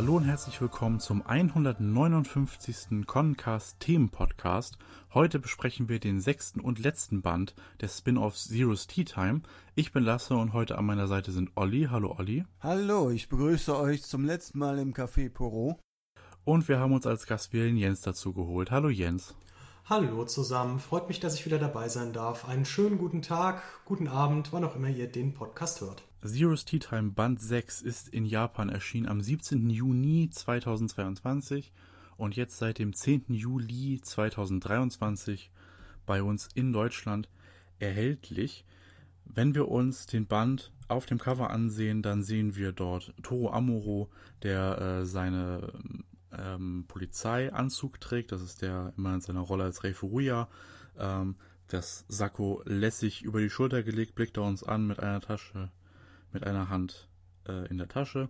Hallo und herzlich willkommen zum 159. Concast Themen Podcast. Heute besprechen wir den sechsten und letzten Band des Spin-offs Zero's Tea Time. Ich bin Lasse und heute an meiner Seite sind Olli. Hallo Olli. Hallo, ich begrüße euch zum letzten Mal im Café Poro. Und wir haben uns als Gastwählen Jens dazu geholt. Hallo Jens. Hallo zusammen, freut mich, dass ich wieder dabei sein darf. Einen schönen guten Tag, guten Abend, wann auch immer ihr den Podcast hört. Zero's Tea Time Band 6 ist in Japan erschienen am 17. Juni 2022 und jetzt seit dem 10. Juli 2023 bei uns in Deutschland erhältlich. Wenn wir uns den Band auf dem Cover ansehen, dann sehen wir dort Toro Amuro, der äh, seine ähm, Polizeianzug trägt. Das ist der immer in seiner Rolle als Rei Furuya. Ähm, das Sakko lässig über die Schulter gelegt, blickt er uns an mit einer Tasche, mit einer Hand äh, in der Tasche.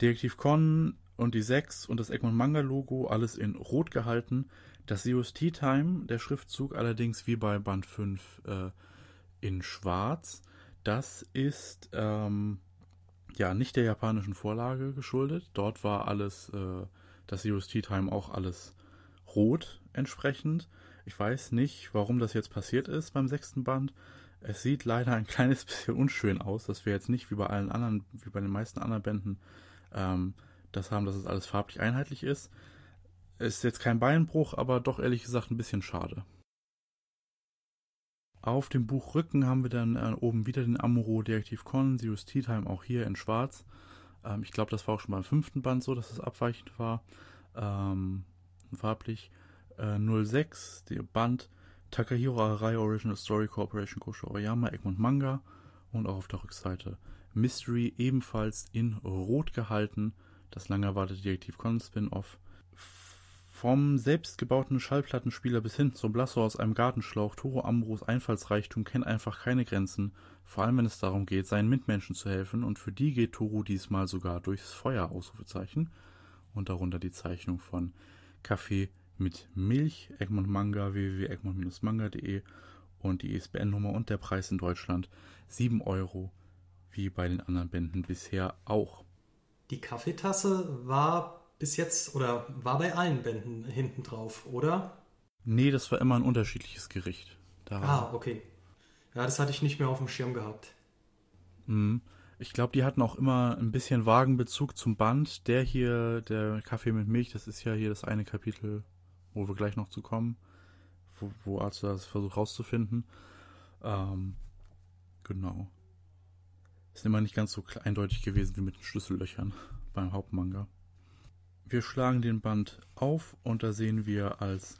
Detektiv Con und die 6 und das Egmont Manga Logo, alles in Rot gehalten. Das Zeus Time, der Schriftzug allerdings wie bei Band 5 äh, in Schwarz. Das ist ähm, ja nicht der japanischen Vorlage geschuldet. Dort war alles äh, das UST Time auch alles rot entsprechend. Ich weiß nicht, warum das jetzt passiert ist beim sechsten Band. Es sieht leider ein kleines bisschen unschön aus, dass wir jetzt nicht wie bei allen anderen, wie bei den meisten anderen Bänden, ähm, das haben, dass es alles farblich einheitlich ist. Ist jetzt kein Beinbruch, aber doch ehrlich gesagt ein bisschen schade. Auf dem Buchrücken haben wir dann äh, oben wieder den Amuro Detektiv Con, Zeus Tea Time auch hier in schwarz. Ähm, ich glaube, das war auch schon beim fünften Band so, dass es abweichend war. Ähm, farblich. Äh, 06, der Band Takahiro Arai Original Story Corporation Kosho Oyama, Egmont Manga. Und auch auf der Rückseite Mystery ebenfalls in Rot gehalten. Das lang erwartete Detektiv Conan Spin-Off. Vom selbstgebauten Schallplattenspieler bis hin zum Blasso aus einem Gartenschlauch, Toro Ambros Einfallsreichtum kennt einfach keine Grenzen, vor allem wenn es darum geht, seinen Mitmenschen zu helfen, und für die geht Toro diesmal sogar durchs Feuer, Ausrufezeichen. Und darunter die Zeichnung von Kaffee mit Milch, Egmont Manga, www.egmont-manga.de und die ISBN-Nummer und der Preis in Deutschland 7 Euro, wie bei den anderen Bänden bisher auch. Die Kaffeetasse war bis jetzt oder war bei allen Bänden hinten drauf, oder? Nee, das war immer ein unterschiedliches Gericht. Da ah, okay. Ja, das hatte ich nicht mehr auf dem Schirm gehabt. Mhm. Ich glaube, die hatten auch immer ein bisschen vagen Bezug zum Band. Der hier, der Kaffee mit Milch, das ist ja hier das eine Kapitel, wo wir gleich noch zu kommen, wo, wo Arthur das versucht rauszufinden. Ähm, genau. Ist immer nicht ganz so eindeutig gewesen wie mit den Schlüssellöchern beim Hauptmanga. Wir schlagen den Band auf und da sehen wir als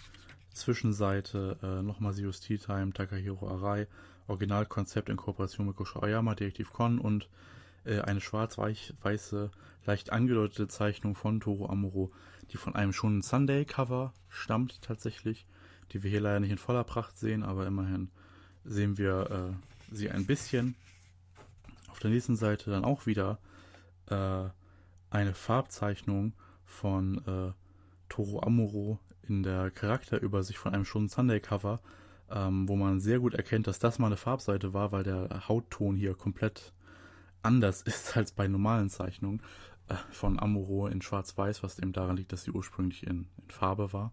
Zwischenseite äh, nochmal Zeus Tea Time, Takahiro Arai, Originalkonzept in Kooperation mit Gosho Ayama, Detektiv Kon und eine schwarz-weiße, leicht angedeutete Zeichnung von Toro Amuro, die von einem schon Sunday Cover stammt tatsächlich, die wir hier leider nicht in voller Pracht sehen, aber immerhin sehen wir äh, sie ein bisschen. Auf der nächsten Seite dann auch wieder äh, eine Farbzeichnung von äh, Toro Amuro in der Charakterübersicht von einem schon Sunday Cover, ähm, wo man sehr gut erkennt, dass das mal eine Farbseite war, weil der Hautton hier komplett anders ist als bei normalen Zeichnungen äh, von Amuro in Schwarz-Weiß, was eben daran liegt, dass sie ursprünglich in, in Farbe war.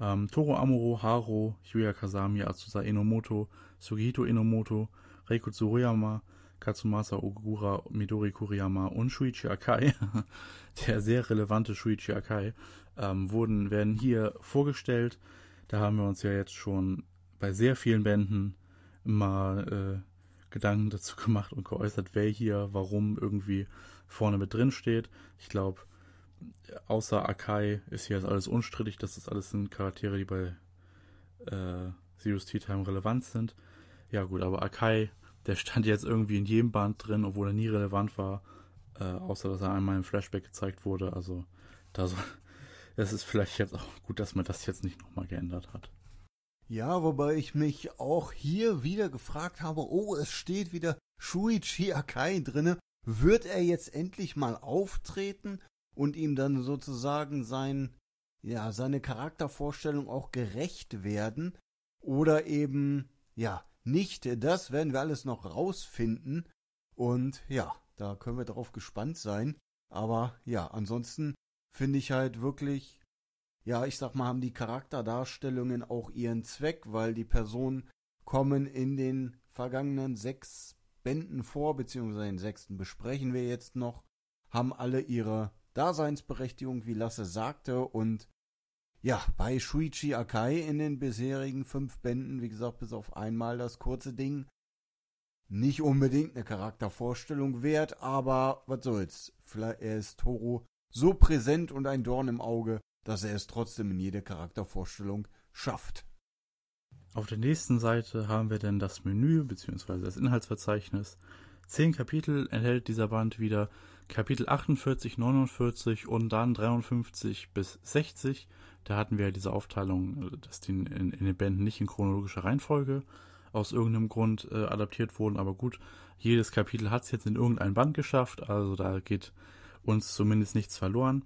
Ähm, Toro Amuro, Haro, Yuya Kasami, Atsusa Enomoto, Sugihito Enomoto, Reiko Tsuruyama, Katsumasa Ogura, Midori Kuriyama und Shuichi Akai, der sehr relevante Shuichi Akai, ähm, wurden, werden hier vorgestellt. Da haben wir uns ja jetzt schon bei sehr vielen Bänden mal äh, Gedanken dazu gemacht und geäußert, wer hier warum irgendwie vorne mit drin steht. Ich glaube, außer Akai ist hier alles unstrittig. Das ist alles sind Charaktere, die bei äh, Zeus Tea Time relevant sind. Ja gut, aber Akai der stand jetzt irgendwie in jedem Band drin, obwohl er nie relevant war, äh, außer dass er einmal im Flashback gezeigt wurde. Also da so, es ist vielleicht jetzt auch gut, dass man das jetzt nicht nochmal geändert hat. Ja, wobei ich mich auch hier wieder gefragt habe, oh, es steht wieder Shuichi Akai drinne. Wird er jetzt endlich mal auftreten und ihm dann sozusagen sein, ja, seine Charaktervorstellung auch gerecht werden? Oder eben, ja, nicht. Das werden wir alles noch rausfinden. Und ja, da können wir darauf gespannt sein. Aber ja, ansonsten finde ich halt wirklich, ja, ich sag mal, haben die Charakterdarstellungen auch ihren Zweck, weil die Personen kommen in den vergangenen sechs Bänden vor, beziehungsweise den sechsten besprechen wir jetzt noch, haben alle ihre Daseinsberechtigung, wie Lasse sagte, und ja, bei Shuichi Akai in den bisherigen fünf Bänden, wie gesagt, bis auf einmal das kurze Ding, nicht unbedingt eine Charaktervorstellung wert, aber was soll's. Vielleicht er ist Toro so präsent und ein Dorn im Auge, dass er es trotzdem in jede Charaktervorstellung schafft. Auf der nächsten Seite haben wir dann das Menü bzw. das Inhaltsverzeichnis. Zehn Kapitel enthält dieser Band wieder Kapitel 48, 49 und dann 53 bis 60. Da hatten wir diese Aufteilung, dass die in, in den Bänden nicht in chronologischer Reihenfolge aus irgendeinem Grund äh, adaptiert wurden. Aber gut, jedes Kapitel hat es jetzt in irgendein Band geschafft, also da geht uns zumindest nichts verloren.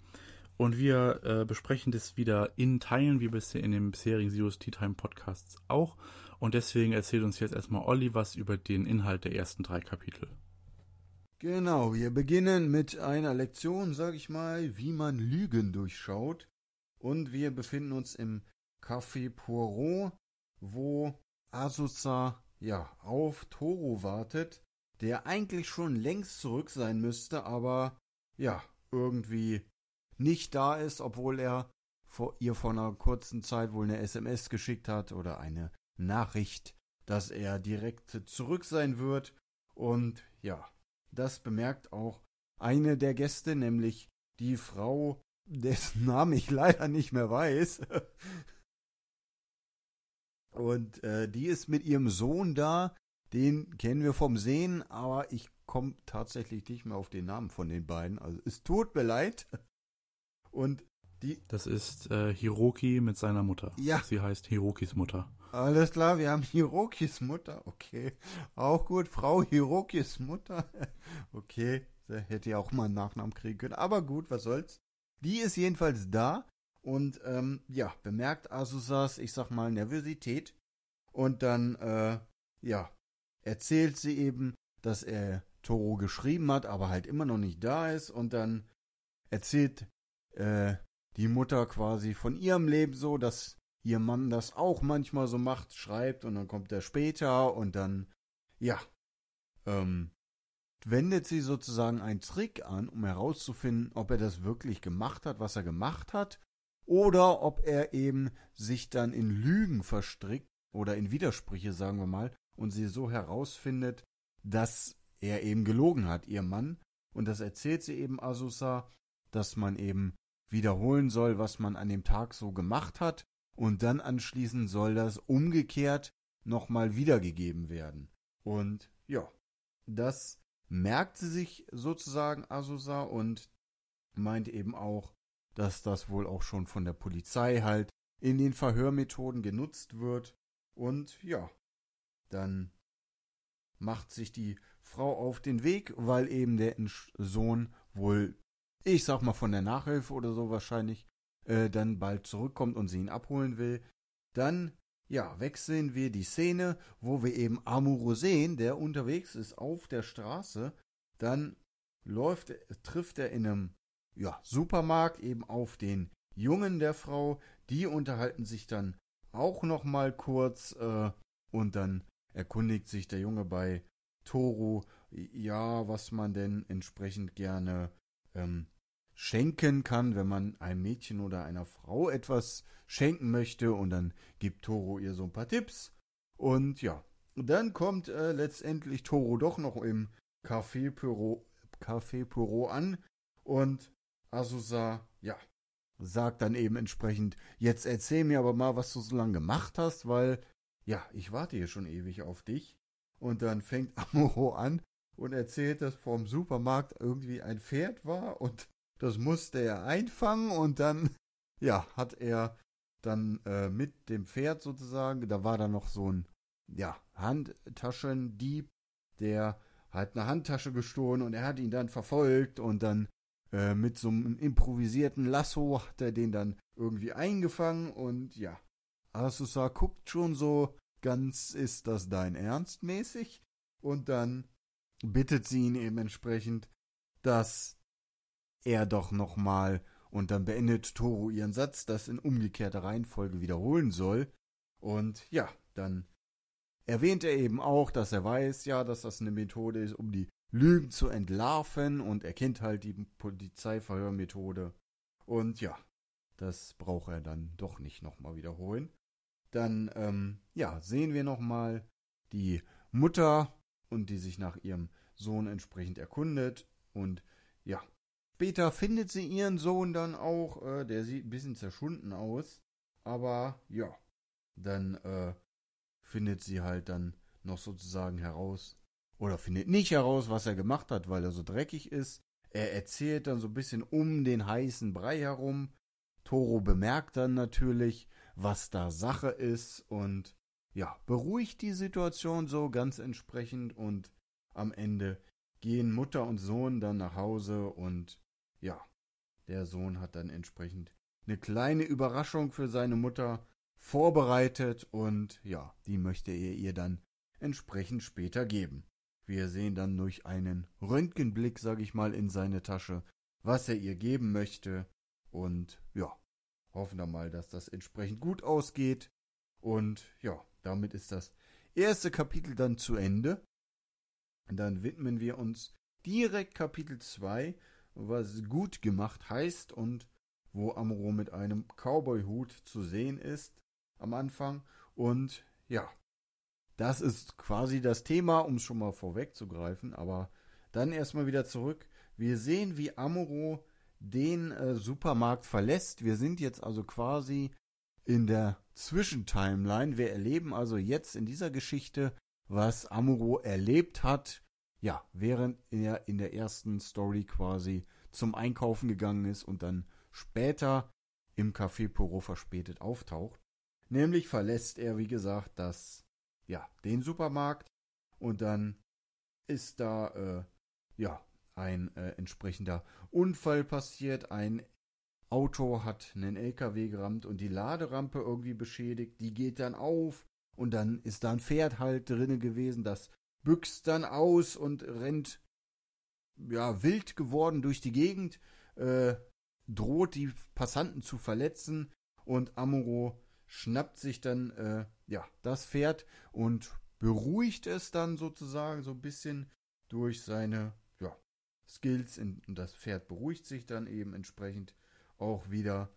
Und wir äh, besprechen das wieder in Teilen, wie bisher in den bisherigen Zero's Tea Time Podcasts auch. Und deswegen erzählt uns jetzt erstmal Olli was über den Inhalt der ersten drei Kapitel. Genau, wir beginnen mit einer Lektion, sag ich mal, wie man Lügen durchschaut. Und wir befinden uns im Café Poirot, wo Asusa ja auf Toro wartet, der eigentlich schon längst zurück sein müsste, aber ja, irgendwie nicht da ist, obwohl er vor ihr vor einer kurzen Zeit wohl eine SMS geschickt hat oder eine Nachricht, dass er direkt zurück sein wird. Und ja, das bemerkt auch eine der Gäste, nämlich die Frau, dessen Namen ich leider nicht mehr weiß. Und äh, die ist mit ihrem Sohn da. Den kennen wir vom Sehen, aber ich komme tatsächlich nicht mehr auf den Namen von den beiden. Also es tut mir leid. Und die. Das ist äh, Hiroki mit seiner Mutter. Ja. Sie heißt Hirokis Mutter. Alles klar, wir haben Hirokis Mutter. Okay. Auch gut, Frau Hirokis Mutter. okay. Der hätte ja auch mal einen Nachnamen kriegen können. Aber gut, was soll's. Die ist jedenfalls da und ähm, ja, bemerkt Asusas, ich sag mal, Nervosität. Und dann, äh, ja, erzählt sie eben, dass er Toro geschrieben hat, aber halt immer noch nicht da ist. Und dann erzählt äh, die Mutter quasi von ihrem Leben so, dass ihr Mann das auch manchmal so macht, schreibt und dann kommt er später und dann, ja, ähm, wendet sie sozusagen einen Trick an, um herauszufinden, ob er das wirklich gemacht hat, was er gemacht hat, oder ob er eben sich dann in Lügen verstrickt oder in Widersprüche, sagen wir mal, und sie so herausfindet, dass er eben gelogen hat, ihr Mann. Und das erzählt sie eben Asusa, dass man eben wiederholen soll, was man an dem Tag so gemacht hat, und dann anschließend soll das umgekehrt nochmal wiedergegeben werden. Und ja, das merkt sie sich sozusagen Asusa und meint eben auch, dass das wohl auch schon von der Polizei halt in den Verhörmethoden genutzt wird. Und ja, dann macht sich die Frau auf den Weg, weil eben der Sohn wohl ich sag mal von der Nachhilfe oder so wahrscheinlich, äh, dann bald zurückkommt und sie ihn abholen will. Dann, ja, wechseln wir die Szene, wo wir eben Amuro sehen, der unterwegs ist auf der Straße. Dann läuft, trifft er in einem, ja, Supermarkt eben auf den Jungen der Frau. Die unterhalten sich dann auch noch mal kurz äh, und dann erkundigt sich der Junge bei Toru, ja, was man denn entsprechend gerne ähm, schenken kann, wenn man einem Mädchen oder einer Frau etwas schenken möchte und dann gibt Toro ihr so ein paar Tipps und ja, dann kommt äh, letztendlich Toro doch noch im Café Pyro, Café Pyro an und Asusa, ja, sagt dann eben entsprechend, jetzt erzähl mir aber mal, was du so lange gemacht hast, weil, ja, ich warte hier schon ewig auf dich. Und dann fängt Amuro an und erzählt, dass vorm Supermarkt irgendwie ein Pferd war und das musste er einfangen und dann, ja, hat er dann äh, mit dem Pferd sozusagen, da war da noch so ein, ja, Handtaschendieb, der hat eine Handtasche gestohlen und er hat ihn dann verfolgt und dann äh, mit so einem improvisierten Lasso hat er den dann irgendwie eingefangen und ja, Asusa guckt schon so ganz, ist das dein Ernst mäßig? Und dann bittet sie ihn eben entsprechend, dass er doch nochmal und dann beendet Toro ihren Satz, das in umgekehrter Reihenfolge wiederholen soll. Und ja, dann erwähnt er eben auch, dass er weiß, ja, dass das eine Methode ist, um die Lügen zu entlarven und er kennt halt die Polizeiverhörmethode. Und ja, das braucht er dann doch nicht nochmal wiederholen. Dann, ähm, ja, sehen wir nochmal die Mutter und die sich nach ihrem Sohn entsprechend erkundet. Und ja, später findet sie ihren Sohn dann auch, äh, der sieht ein bisschen zerschunden aus. Aber ja, dann äh, findet sie halt dann noch sozusagen heraus, oder findet nicht heraus, was er gemacht hat, weil er so dreckig ist. Er erzählt dann so ein bisschen um den heißen Brei herum. Toro bemerkt dann natürlich, was da Sache ist und ja, beruhigt die Situation so ganz entsprechend und am Ende gehen Mutter und Sohn dann nach Hause und ja, der Sohn hat dann entsprechend eine kleine Überraschung für seine Mutter vorbereitet und ja, die möchte er ihr dann entsprechend später geben. Wir sehen dann durch einen Röntgenblick, sag ich mal, in seine Tasche, was er ihr geben möchte und ja, hoffen wir mal, dass das entsprechend gut ausgeht und ja, damit ist das erste Kapitel dann zu Ende. Und dann widmen wir uns direkt Kapitel 2, was gut gemacht heißt und wo Amuro mit einem Cowboy-Hut zu sehen ist am Anfang. Und ja, das ist quasi das Thema, um es schon mal vorwegzugreifen. Aber dann erstmal wieder zurück. Wir sehen, wie Amuro den äh, Supermarkt verlässt. Wir sind jetzt also quasi in der Zwischentimeline. Wir erleben also jetzt in dieser Geschichte, was Amuro erlebt hat, ja, während er in der ersten Story quasi zum Einkaufen gegangen ist und dann später im Café Poro verspätet auftaucht. Nämlich verlässt er, wie gesagt, das, ja, den Supermarkt und dann ist da, äh, ja, ein äh, entsprechender Unfall passiert. Ein Auto hat einen LKW gerammt und die Laderampe irgendwie beschädigt. Die geht dann auf und dann ist da ein Pferd halt drinne gewesen. Das büxt dann aus und rennt, ja, wild geworden durch die Gegend, äh, droht die Passanten zu verletzen und Amuro schnappt sich dann äh, ja das Pferd und beruhigt es dann sozusagen so ein bisschen durch seine ja, Skills und das Pferd beruhigt sich dann eben entsprechend auch wieder.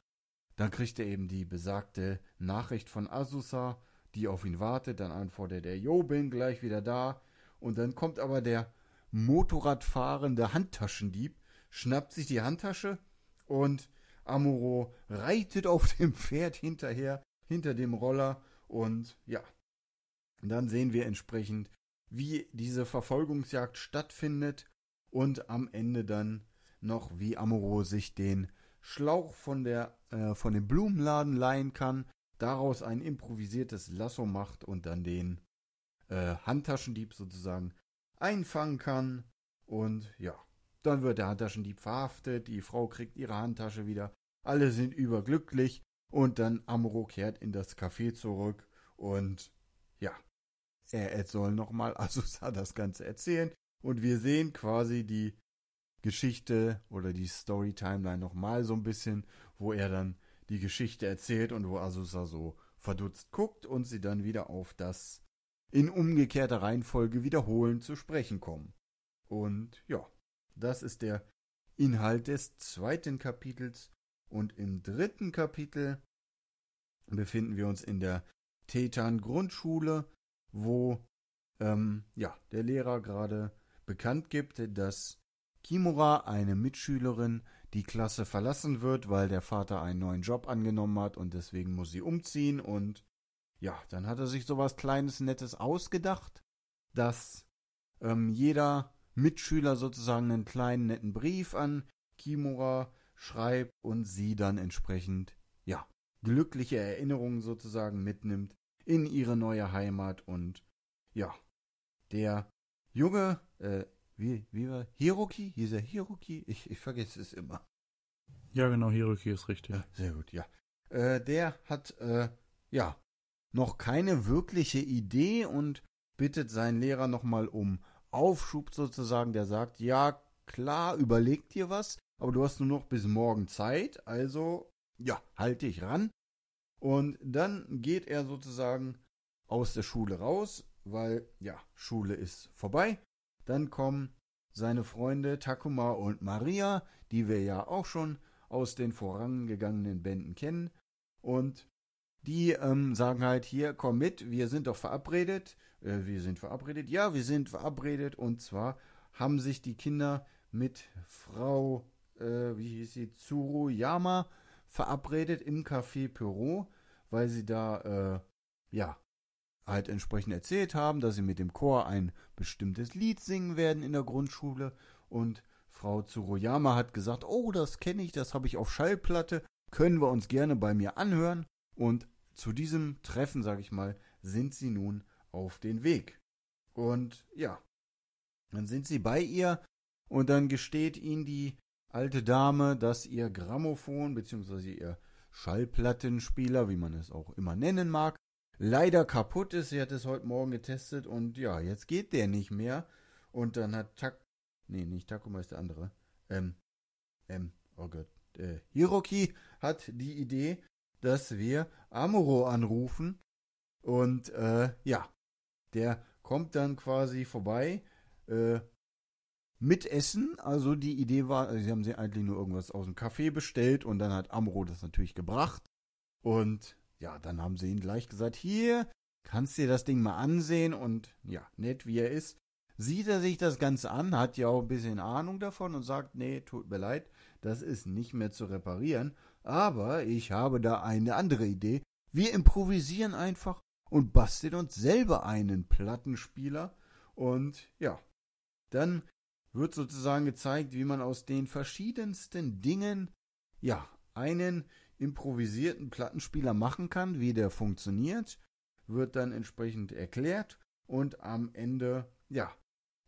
Dann kriegt er eben die besagte Nachricht von Asusa, die auf ihn wartet. Dann antwortet er, Jo, bin gleich wieder da. Und dann kommt aber der Motorradfahrende Handtaschendieb, schnappt sich die Handtasche und Amuro reitet auf dem Pferd hinterher hinter dem Roller und ja, dann sehen wir entsprechend, wie diese Verfolgungsjagd stattfindet und am Ende dann noch, wie Amuro sich den Schlauch von, der, äh, von dem Blumenladen leihen kann, daraus ein improvisiertes Lasso macht und dann den äh, Handtaschendieb sozusagen einfangen kann. Und ja, dann wird der Handtaschendieb verhaftet, die Frau kriegt ihre Handtasche wieder, alle sind überglücklich und dann Amro kehrt in das Café zurück und ja, er soll nochmal Asusa das Ganze erzählen. Und wir sehen quasi die Geschichte oder die Story-Timeline nochmal so ein bisschen, wo er dann die Geschichte erzählt und wo Asusa so verdutzt guckt und sie dann wieder auf das in umgekehrter Reihenfolge wiederholen zu sprechen kommen. Und ja, das ist der Inhalt des zweiten Kapitels und im dritten Kapitel befinden wir uns in der Tetan Grundschule, wo ähm, ja, der Lehrer gerade bekannt gibt, dass Kimura, eine Mitschülerin, die Klasse verlassen wird, weil der Vater einen neuen Job angenommen hat und deswegen muss sie umziehen und ja, dann hat er sich sowas Kleines, Nettes ausgedacht, dass ähm, jeder Mitschüler sozusagen einen kleinen, netten Brief an Kimura schreibt und sie dann entsprechend, ja, glückliche Erinnerungen sozusagen mitnimmt in ihre neue Heimat und ja, der Junge, äh, wie, wie war, Hiroki? Hieß er Hiroki? Ich, ich vergesse es immer. Ja, genau, Hiroki ist richtig. Ja, sehr gut, ja. Äh, der hat, äh, ja, noch keine wirkliche Idee und bittet seinen Lehrer nochmal um Aufschub sozusagen. Der sagt, ja, klar, überleg dir was, aber du hast nur noch bis morgen Zeit, also ja, halt dich ran. Und dann geht er sozusagen aus der Schule raus, weil ja, Schule ist vorbei. Dann kommen seine Freunde Takuma und Maria, die wir ja auch schon aus den vorangegangenen Bänden kennen. Und die ähm, sagen halt, hier, komm mit, wir sind doch verabredet. Äh, wir sind verabredet. Ja, wir sind verabredet. Und zwar haben sich die Kinder mit Frau, äh, wie hieß sie, Tsuruyama verabredet im Café Perot, weil sie da, äh, ja, halt entsprechend erzählt haben, dass sie mit dem Chor ein bestimmtes Lied singen werden in der Grundschule. Und Frau Tsuroyama hat gesagt, oh, das kenne ich, das habe ich auf Schallplatte, können wir uns gerne bei mir anhören. Und zu diesem Treffen, sage ich mal, sind sie nun auf den Weg. Und ja, dann sind sie bei ihr und dann gesteht ihnen die alte Dame, dass ihr Grammophon bzw. ihr Schallplattenspieler, wie man es auch immer nennen mag, leider kaputt ist. Sie hat es heute Morgen getestet und ja, jetzt geht der nicht mehr. Und dann hat Tak, nee, nicht Takuma ist der andere. Ähm, ähm, oh Gott, äh, Hiroki hat die Idee, dass wir Amuro anrufen und äh, ja, der kommt dann quasi vorbei äh, mit Essen. Also die Idee war, sie haben sie eigentlich nur irgendwas aus dem Café bestellt und dann hat Amuro das natürlich gebracht und ja, dann haben sie ihm gleich gesagt, hier, kannst dir das Ding mal ansehen und ja, nett wie er ist, sieht er sich das Ganze an, hat ja auch ein bisschen Ahnung davon und sagt, nee, tut mir leid, das ist nicht mehr zu reparieren, aber ich habe da eine andere Idee. Wir improvisieren einfach und basteln uns selber einen Plattenspieler und ja, dann wird sozusagen gezeigt, wie man aus den verschiedensten Dingen ja einen improvisierten Plattenspieler machen kann, wie der funktioniert, wird dann entsprechend erklärt und am Ende, ja,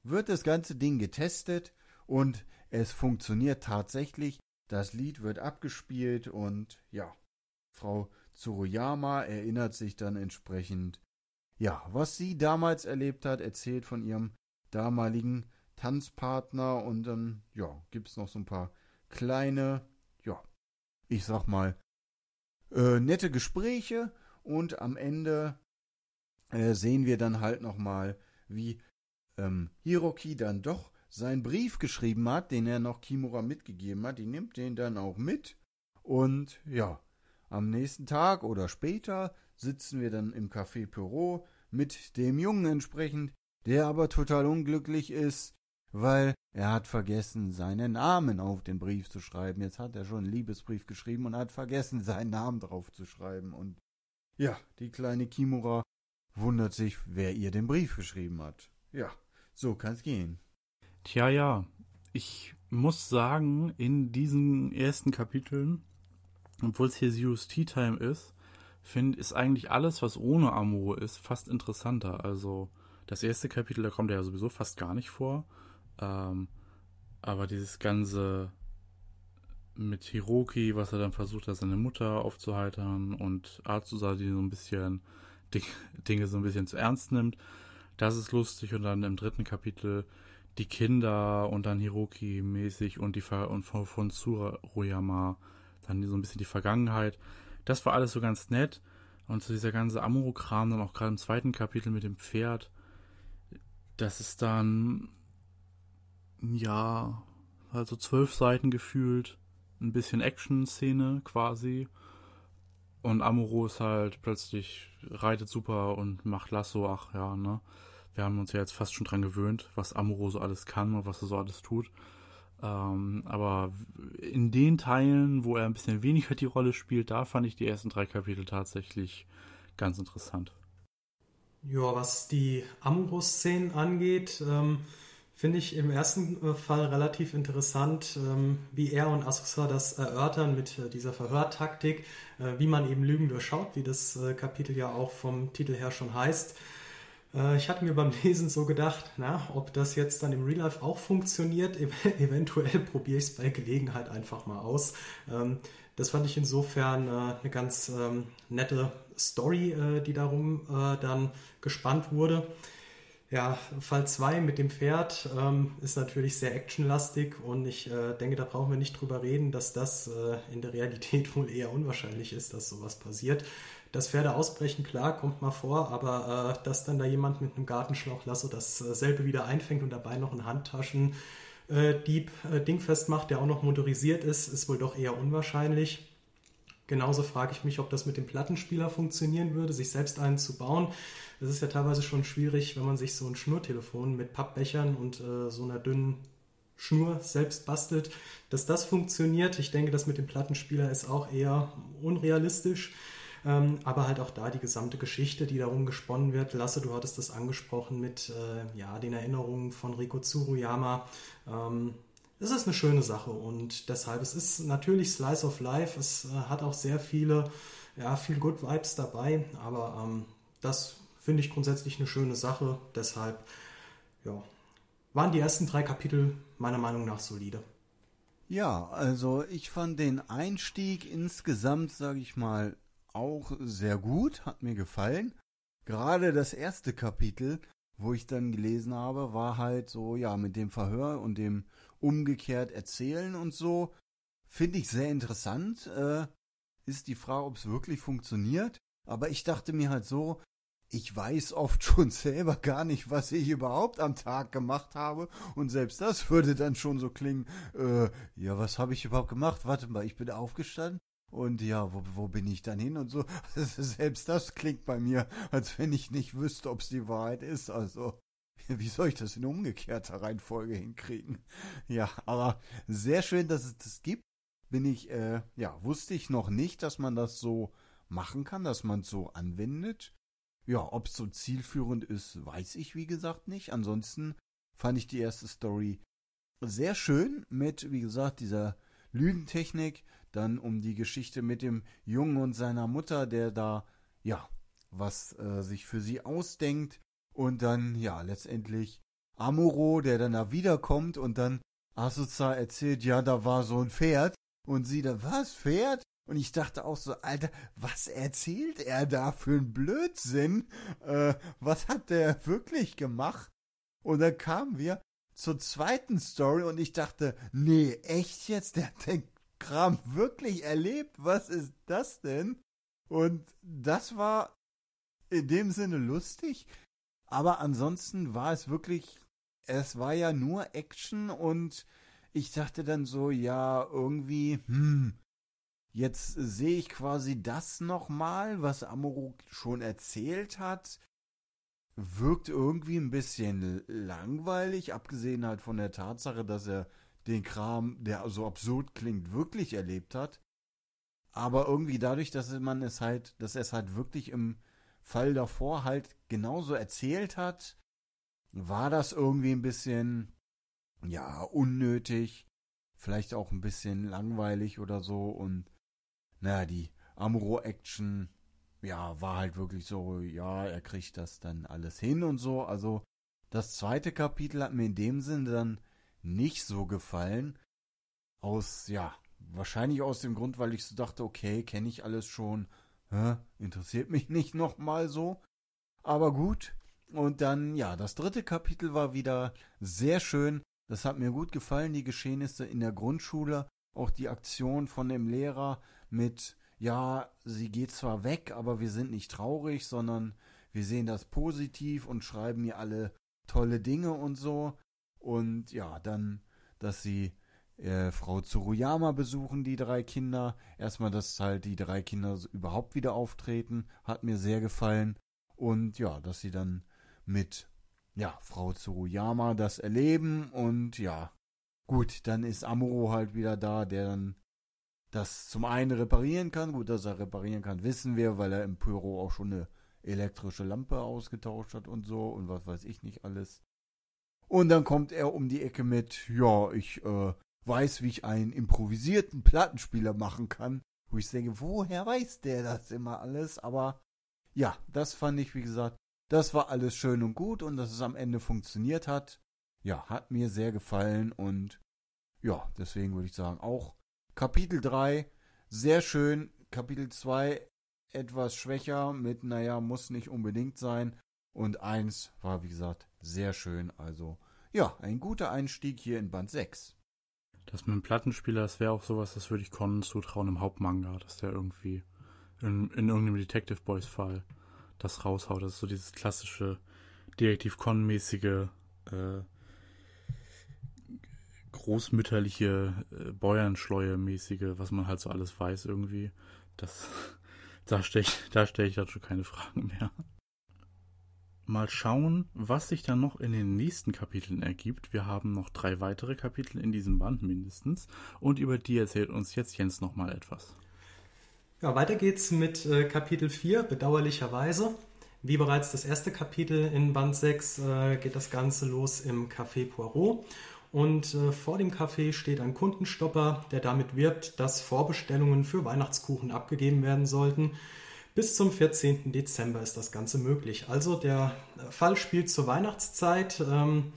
wird das ganze Ding getestet und es funktioniert tatsächlich. Das Lied wird abgespielt und ja, Frau Tsuruyama erinnert sich dann entsprechend, ja, was sie damals erlebt hat, erzählt von ihrem damaligen Tanzpartner und dann, ja, gibt es noch so ein paar kleine, ja, ich sag mal, äh, nette Gespräche und am Ende äh, sehen wir dann halt nochmal, wie ähm, Hiroki dann doch seinen Brief geschrieben hat, den er noch Kimura mitgegeben hat. Die nimmt den dann auch mit und ja, am nächsten Tag oder später sitzen wir dann im Café Perot mit dem Jungen entsprechend, der aber total unglücklich ist, weil er hat vergessen, seinen Namen auf den Brief zu schreiben. Jetzt hat er schon einen Liebesbrief geschrieben und hat vergessen, seinen Namen drauf zu schreiben. Und ja, die kleine Kimura wundert sich, wer ihr den Brief geschrieben hat. Ja, so kann's gehen. Tja, ja. Ich muss sagen, in diesen ersten Kapiteln, obwohl es hier Zero's Tea Time ist, finde ist eigentlich alles, was ohne Amore ist, fast interessanter. Also das erste Kapitel, da kommt er ja sowieso fast gar nicht vor. Ähm, aber dieses ganze mit Hiroki, was er dann versucht hat, seine Mutter aufzuheitern und Azusa, die so ein bisschen Dinge so ein bisschen zu ernst nimmt, das ist lustig. Und dann im dritten Kapitel die Kinder und dann Hiroki mäßig und die und von, von Tsuroyama dann so ein bisschen die Vergangenheit. Das war alles so ganz nett. Und so dieser ganze Amuro-Kram dann auch gerade im zweiten Kapitel mit dem Pferd, das ist dann ja, also zwölf Seiten gefühlt, ein bisschen Action-Szene quasi. Und Amuro ist halt plötzlich, reitet super und macht Lasso, ach ja, ne. Wir haben uns ja jetzt fast schon dran gewöhnt, was Amuro so alles kann und was er so alles tut. Ähm, aber in den Teilen, wo er ein bisschen weniger die Rolle spielt, da fand ich die ersten drei Kapitel tatsächlich ganz interessant. Ja, was die Amuro-Szenen angeht, ähm, Finde ich im ersten äh, Fall relativ interessant, ähm, wie er und Asusa das erörtern mit äh, dieser Verhörtaktik, äh, wie man eben Lügen durchschaut, wie das Kapitel ja auch vom Titel her schon heißt. Ich hatte mir beim Lesen so gedacht, na, ob das jetzt dann im Real Life auch funktioniert, eventuell probiere ich es bei Gelegenheit einfach mal aus. Ähm, das fand ich insofern eine ganz ähm, nette Story, die darum dann gespannt wurde. Ja, Fall 2 mit dem Pferd ähm, ist natürlich sehr actionlastig und ich äh, denke, da brauchen wir nicht drüber reden, dass das äh, in der Realität wohl eher unwahrscheinlich ist, dass sowas passiert. Dass Pferde ausbrechen, klar, kommt mal vor, aber äh, dass dann da jemand mit einem Gartenschlauch Lasso dasselbe wieder einfängt und dabei noch einen Handtaschendieb äh, dingfest macht, der auch noch motorisiert ist, ist wohl doch eher unwahrscheinlich. Genauso frage ich mich, ob das mit dem Plattenspieler funktionieren würde, sich selbst einen zu bauen. Das ist ja teilweise schon schwierig, wenn man sich so ein Schnurtelefon mit Pappbechern und äh, so einer dünnen Schnur selbst bastelt, dass das funktioniert. Ich denke, das mit dem Plattenspieler ist auch eher unrealistisch. Ähm, aber halt auch da die gesamte Geschichte, die darum gesponnen wird. Lasse, du hattest das angesprochen mit äh, ja, den Erinnerungen von Riko Tsuruyama. Ähm, es ist eine schöne Sache und deshalb, es ist natürlich Slice of Life, es äh, hat auch sehr viele, ja, viel Good Vibes dabei, aber ähm, das finde ich grundsätzlich eine schöne Sache, deshalb, ja, waren die ersten drei Kapitel meiner Meinung nach solide. Ja, also ich fand den Einstieg insgesamt, sage ich mal, auch sehr gut, hat mir gefallen. Gerade das erste Kapitel, wo ich dann gelesen habe, war halt so, ja, mit dem Verhör und dem umgekehrt erzählen und so. Finde ich sehr interessant. Äh, ist die Frage, ob es wirklich funktioniert. Aber ich dachte mir halt so, ich weiß oft schon selber gar nicht, was ich überhaupt am Tag gemacht habe. Und selbst das würde dann schon so klingen, äh, ja, was habe ich überhaupt gemacht? Warte mal, ich bin aufgestanden. Und ja, wo, wo bin ich dann hin und so? selbst das klingt bei mir, als wenn ich nicht wüsste, ob es die Wahrheit ist. Also, Wie soll ich das in umgekehrter Reihenfolge hinkriegen? Ja, aber sehr schön, dass es das gibt. Bin ich, äh, ja, wusste ich noch nicht, dass man das so machen kann, dass man es so anwendet. Ja, ob es so zielführend ist, weiß ich wie gesagt nicht. Ansonsten fand ich die erste Story sehr schön mit, wie gesagt, dieser Lügentechnik. Dann um die Geschichte mit dem Jungen und seiner Mutter, der da, ja, was äh, sich für sie ausdenkt und dann, ja, letztendlich Amuro, der dann da wiederkommt und dann Asusa erzählt, ja, da war so ein Pferd. Und sie da, was, Pferd? Und ich dachte auch so, Alter, was erzählt er da für ein Blödsinn? Äh, was hat der wirklich gemacht? Und dann kamen wir zur zweiten Story und ich dachte, nee, echt jetzt? Der hat den Kram wirklich erlebt? Was ist das denn? Und das war in dem Sinne lustig. Aber ansonsten war es wirklich, es war ja nur Action und ich dachte dann so, ja, irgendwie, hm, jetzt sehe ich quasi das nochmal, was Amuro schon erzählt hat. Wirkt irgendwie ein bisschen langweilig, abgesehen halt von der Tatsache, dass er den Kram, der so absurd klingt, wirklich erlebt hat. Aber irgendwie dadurch, dass man es halt, dass er es halt wirklich im Fall davor halt genauso erzählt hat, war das irgendwie ein bisschen, ja, unnötig, vielleicht auch ein bisschen langweilig oder so und, naja, die Amuro-Action, ja, war halt wirklich so, ja, er kriegt das dann alles hin und so, also das zweite Kapitel hat mir in dem Sinne dann nicht so gefallen, aus, ja, wahrscheinlich aus dem Grund, weil ich so dachte, okay, kenne ich alles schon, Hä? Interessiert mich nicht nochmal so. Aber gut. Und dann, ja, das dritte Kapitel war wieder sehr schön. Das hat mir gut gefallen, die Geschehnisse in der Grundschule. Auch die Aktion von dem Lehrer mit, ja, sie geht zwar weg, aber wir sind nicht traurig, sondern wir sehen das positiv und schreiben ihr alle tolle Dinge und so. Und ja, dann, dass sie äh, Frau Tsuruyama besuchen, die drei Kinder. Erstmal, dass halt die drei Kinder überhaupt wieder auftreten, hat mir sehr gefallen. Und ja, dass sie dann mit ja, Frau Tsuruyama das erleben und ja, gut, dann ist Amuro halt wieder da, der dann das zum einen reparieren kann. Gut, dass er reparieren kann, wissen wir, weil er im Pyro auch schon eine elektrische Lampe ausgetauscht hat und so und was weiß ich nicht alles. Und dann kommt er um die Ecke mit, ja, ich äh, weiß, wie ich einen improvisierten Plattenspieler machen kann, wo ich denke, woher weiß der das immer alles? Aber ja, das fand ich, wie gesagt, das war alles schön und gut und dass es am Ende funktioniert hat, ja, hat mir sehr gefallen und ja, deswegen würde ich sagen, auch Kapitel 3 sehr schön, Kapitel 2 etwas schwächer mit, naja, muss nicht unbedingt sein, Und eins war, wie gesagt, sehr schön. Also, ja, ein guter Einstieg hier in Band 6. Das mit dem Plattenspieler, das wäre auch sowas, das würde ich Conan zutrauen im Hauptmanga, dass der irgendwie in, in irgendeinem Detective Boys Fall das raushaut. Das ist so dieses klassische Detektiv Con-mäßige äh, großmütterliche äh, Bäuernschleue-mäßige, was man halt so alles weiß irgendwie. Das, da stelle ich, da stell ich schon keine Fragen mehr. Mal schauen, was sich dann noch in den nächsten Kapiteln ergibt. Wir haben noch drei weitere Kapitel in diesem Band mindestens und über die erzählt uns jetzt Jens nochmal etwas. Ja, weiter geht's mit äh, Kapitel 4, bedauerlicherweise. Wie bereits das erste Kapitel in Band 6 äh, geht das Ganze los im Café Poirot. Und äh, vor dem Café steht ein Kundenstopper, der damit wirbt, dass Vorbestellungen für Weihnachtskuchen abgegeben werden sollten. Bis zum 14. Dezember ist das Ganze möglich. Also der Fall spielt zur Weihnachtszeit. Ähm,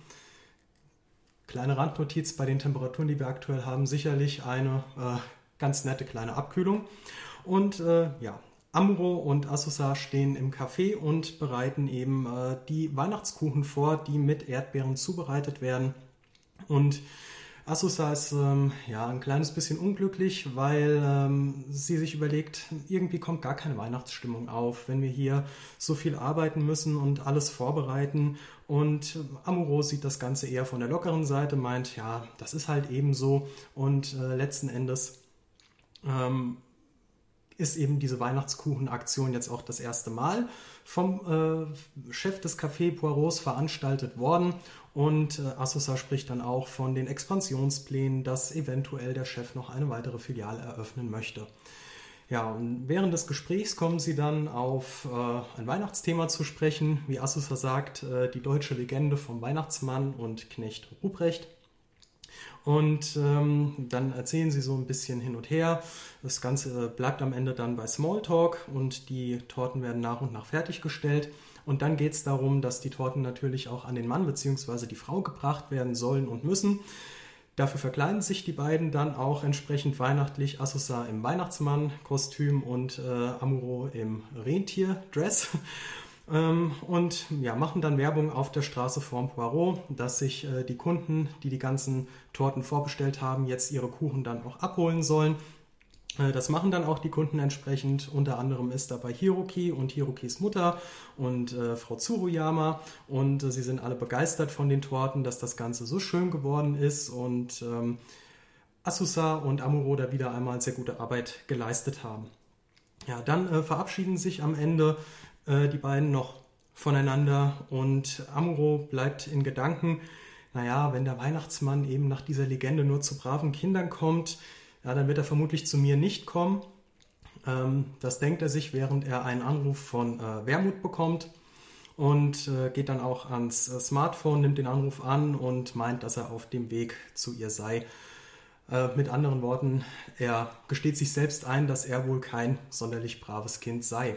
kleine Randnotiz bei den Temperaturen, die wir aktuell haben, sicherlich eine äh, ganz nette kleine Abkühlung. Und äh, ja, Amro und Asusa stehen im Café und bereiten eben äh, die Weihnachtskuchen vor, die mit Erdbeeren zubereitet werden. Und Asusa ist ähm, ja ein kleines bisschen unglücklich, weil ähm, sie sich überlegt, irgendwie kommt gar keine Weihnachtsstimmung auf, wenn wir hier so viel arbeiten müssen und alles vorbereiten. Und Amuro sieht das Ganze eher von der lockeren Seite, meint, ja, das ist halt eben so. Und äh, letzten Endes ähm, ist eben diese Weihnachtskuchenaktion jetzt auch das erste Mal vom äh, Chef des Café Poirots veranstaltet worden. Und äh, Asusa spricht dann auch von den Expansionsplänen, dass eventuell der Chef noch eine weitere Filiale eröffnen möchte. Ja, und während des Gesprächs kommen sie dann auf äh, ein Weihnachtsthema zu sprechen. Wie Asusa sagt, äh, die deutsche Legende vom Weihnachtsmann und Knecht Ruprecht. Und ähm, dann erzählen sie so ein bisschen hin und her. Das Ganze bleibt am Ende dann bei Smalltalk und die Torten werden nach und nach fertiggestellt. Und dann geht es darum, dass die Torten natürlich auch an den Mann bzw. die Frau gebracht werden sollen und müssen. Dafür verkleiden sich die beiden dann auch entsprechend weihnachtlich. Asusa im Weihnachtsmann-Kostüm und äh, Amuro im Rentier-Dress. Ähm, und ja, machen dann Werbung auf der Straße vorm Poirot, dass sich äh, die Kunden, die die ganzen Torten vorbestellt haben, jetzt ihre Kuchen dann auch abholen sollen. Äh, das machen dann auch die Kunden entsprechend. Unter anderem ist dabei Hiroki und Hirokis Mutter und äh, Frau Tsuruyama. Und äh, sie sind alle begeistert von den Torten, dass das Ganze so schön geworden ist. Und ähm, Asusa und Amuro da wieder einmal sehr gute Arbeit geleistet haben. Ja, dann äh, verabschieden sich am Ende äh, die beiden noch voneinander und Amuro bleibt in Gedanken, naja, wenn der Weihnachtsmann eben nach dieser Legende nur zu braven Kindern kommt, ja, dann wird er vermutlich zu mir nicht kommen. Ähm, das denkt er sich, während er einen Anruf von äh, Wermut bekommt und äh, geht dann auch ans äh, Smartphone, nimmt den Anruf an und meint, dass er auf dem Weg zu ihr sei. Äh, mit anderen Worten, er gesteht sich selbst ein, dass er wohl kein sonderlich braves Kind sei.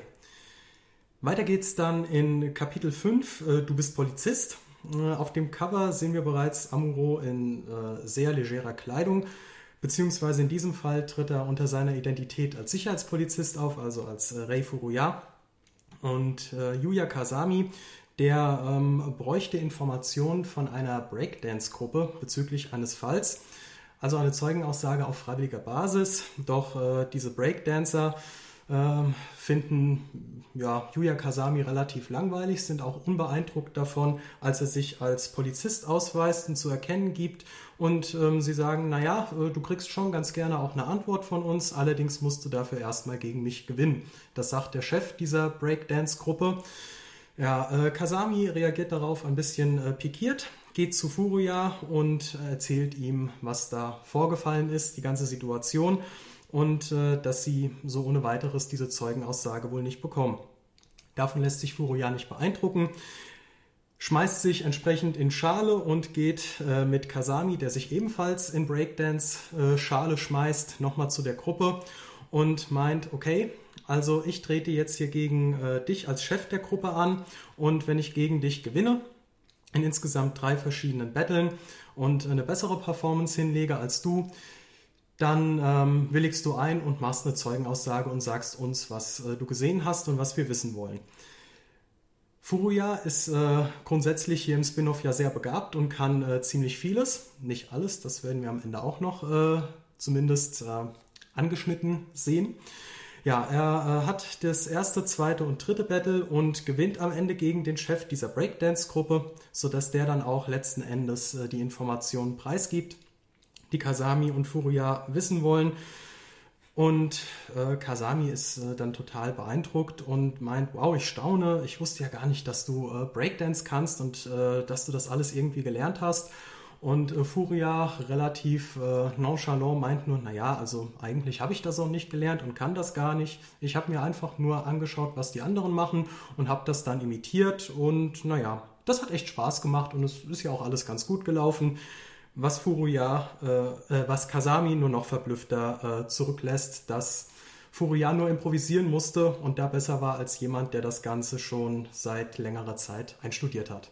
Weiter geht's dann in Kapitel 5, äh, Du bist Polizist. Äh, auf dem Cover sehen wir bereits Amuro in äh, sehr legerer Kleidung, beziehungsweise in diesem Fall tritt er unter seiner Identität als Sicherheitspolizist auf, also als Rei Furuya. Und Yuya Kasami, der ähm, bräuchte Informationen von einer Breakdance-Gruppe bezüglich eines Falls. Also eine Zeugenaussage auf freiwilliger Basis. Doch diese Breakdancer ähm, finden ja, Yuya Kasami relativ langweilig, sind auch unbeeindruckt davon, als er sich als Polizist ausweist und zu erkennen gibt. Und ähm, sie sagen, naja, äh, du kriegst schon ganz gerne auch eine Antwort von uns, allerdings musst du dafür erstmal gegen mich gewinnen. Das sagt der Chef dieser Breakdance-Gruppe. Ja, äh, Kasami reagiert darauf ein bisschen äh, pikiert, geht zu Furuya und erzählt ihm, was da vorgefallen ist, die ganze Situation und äh, dass sie so ohne weiteres diese Zeugenaussage wohl nicht bekommen. Davon lässt sich Furuya nicht beeindrucken, schmeißt sich entsprechend in Schale und geht äh, mit Kasami, der sich ebenfalls in Breakdance äh, Schale schmeißt, nochmal zu der Gruppe und meint, okay, also ich trete jetzt hier gegen äh, dich als Chef der Gruppe an und wenn ich gegen dich gewinne, in insgesamt drei verschiedenen Battlen und eine bessere Performance hinlege als du, dann ähm, willigst du ein und machst eine Zeugenaussage und sagst uns, was äh, du gesehen hast und was wir wissen wollen. Furuya ist äh, grundsätzlich hier im Spin-off ja sehr begabt und kann äh, ziemlich vieles. Nicht alles, das werden wir am Ende auch noch äh, zumindest äh, angeschnitten sehen. Ja, er äh, hat das erste, zweite und dritte Battle und gewinnt am Ende gegen den Chef dieser Breakdance-Gruppe, sodass der dann auch letzten Endes die Informationen preisgibt, die Kasami und Furuya wissen wollen. Und äh, Kasami ist äh, dann total beeindruckt und meint, wow, ich staune, ich wusste ja gar nicht, dass du äh, Breakdance kannst und äh, dass du das alles irgendwie gelernt hast. Und äh, Furia relativ äh, nonchalant meint nur, naja, also eigentlich habe ich das auch nicht gelernt und kann das gar nicht. Ich habe mir einfach nur angeschaut, was die anderen machen und habe das dann imitiert und naja, das hat echt Spaß gemacht und es ist ja auch alles ganz gut gelaufen. Was Furuya, äh, äh, was Kasami nur noch verblüffter äh, zurücklässt, dass Furuya nur improvisieren musste und da besser war als jemand, der das Ganze schon seit längerer Zeit einstudiert hat.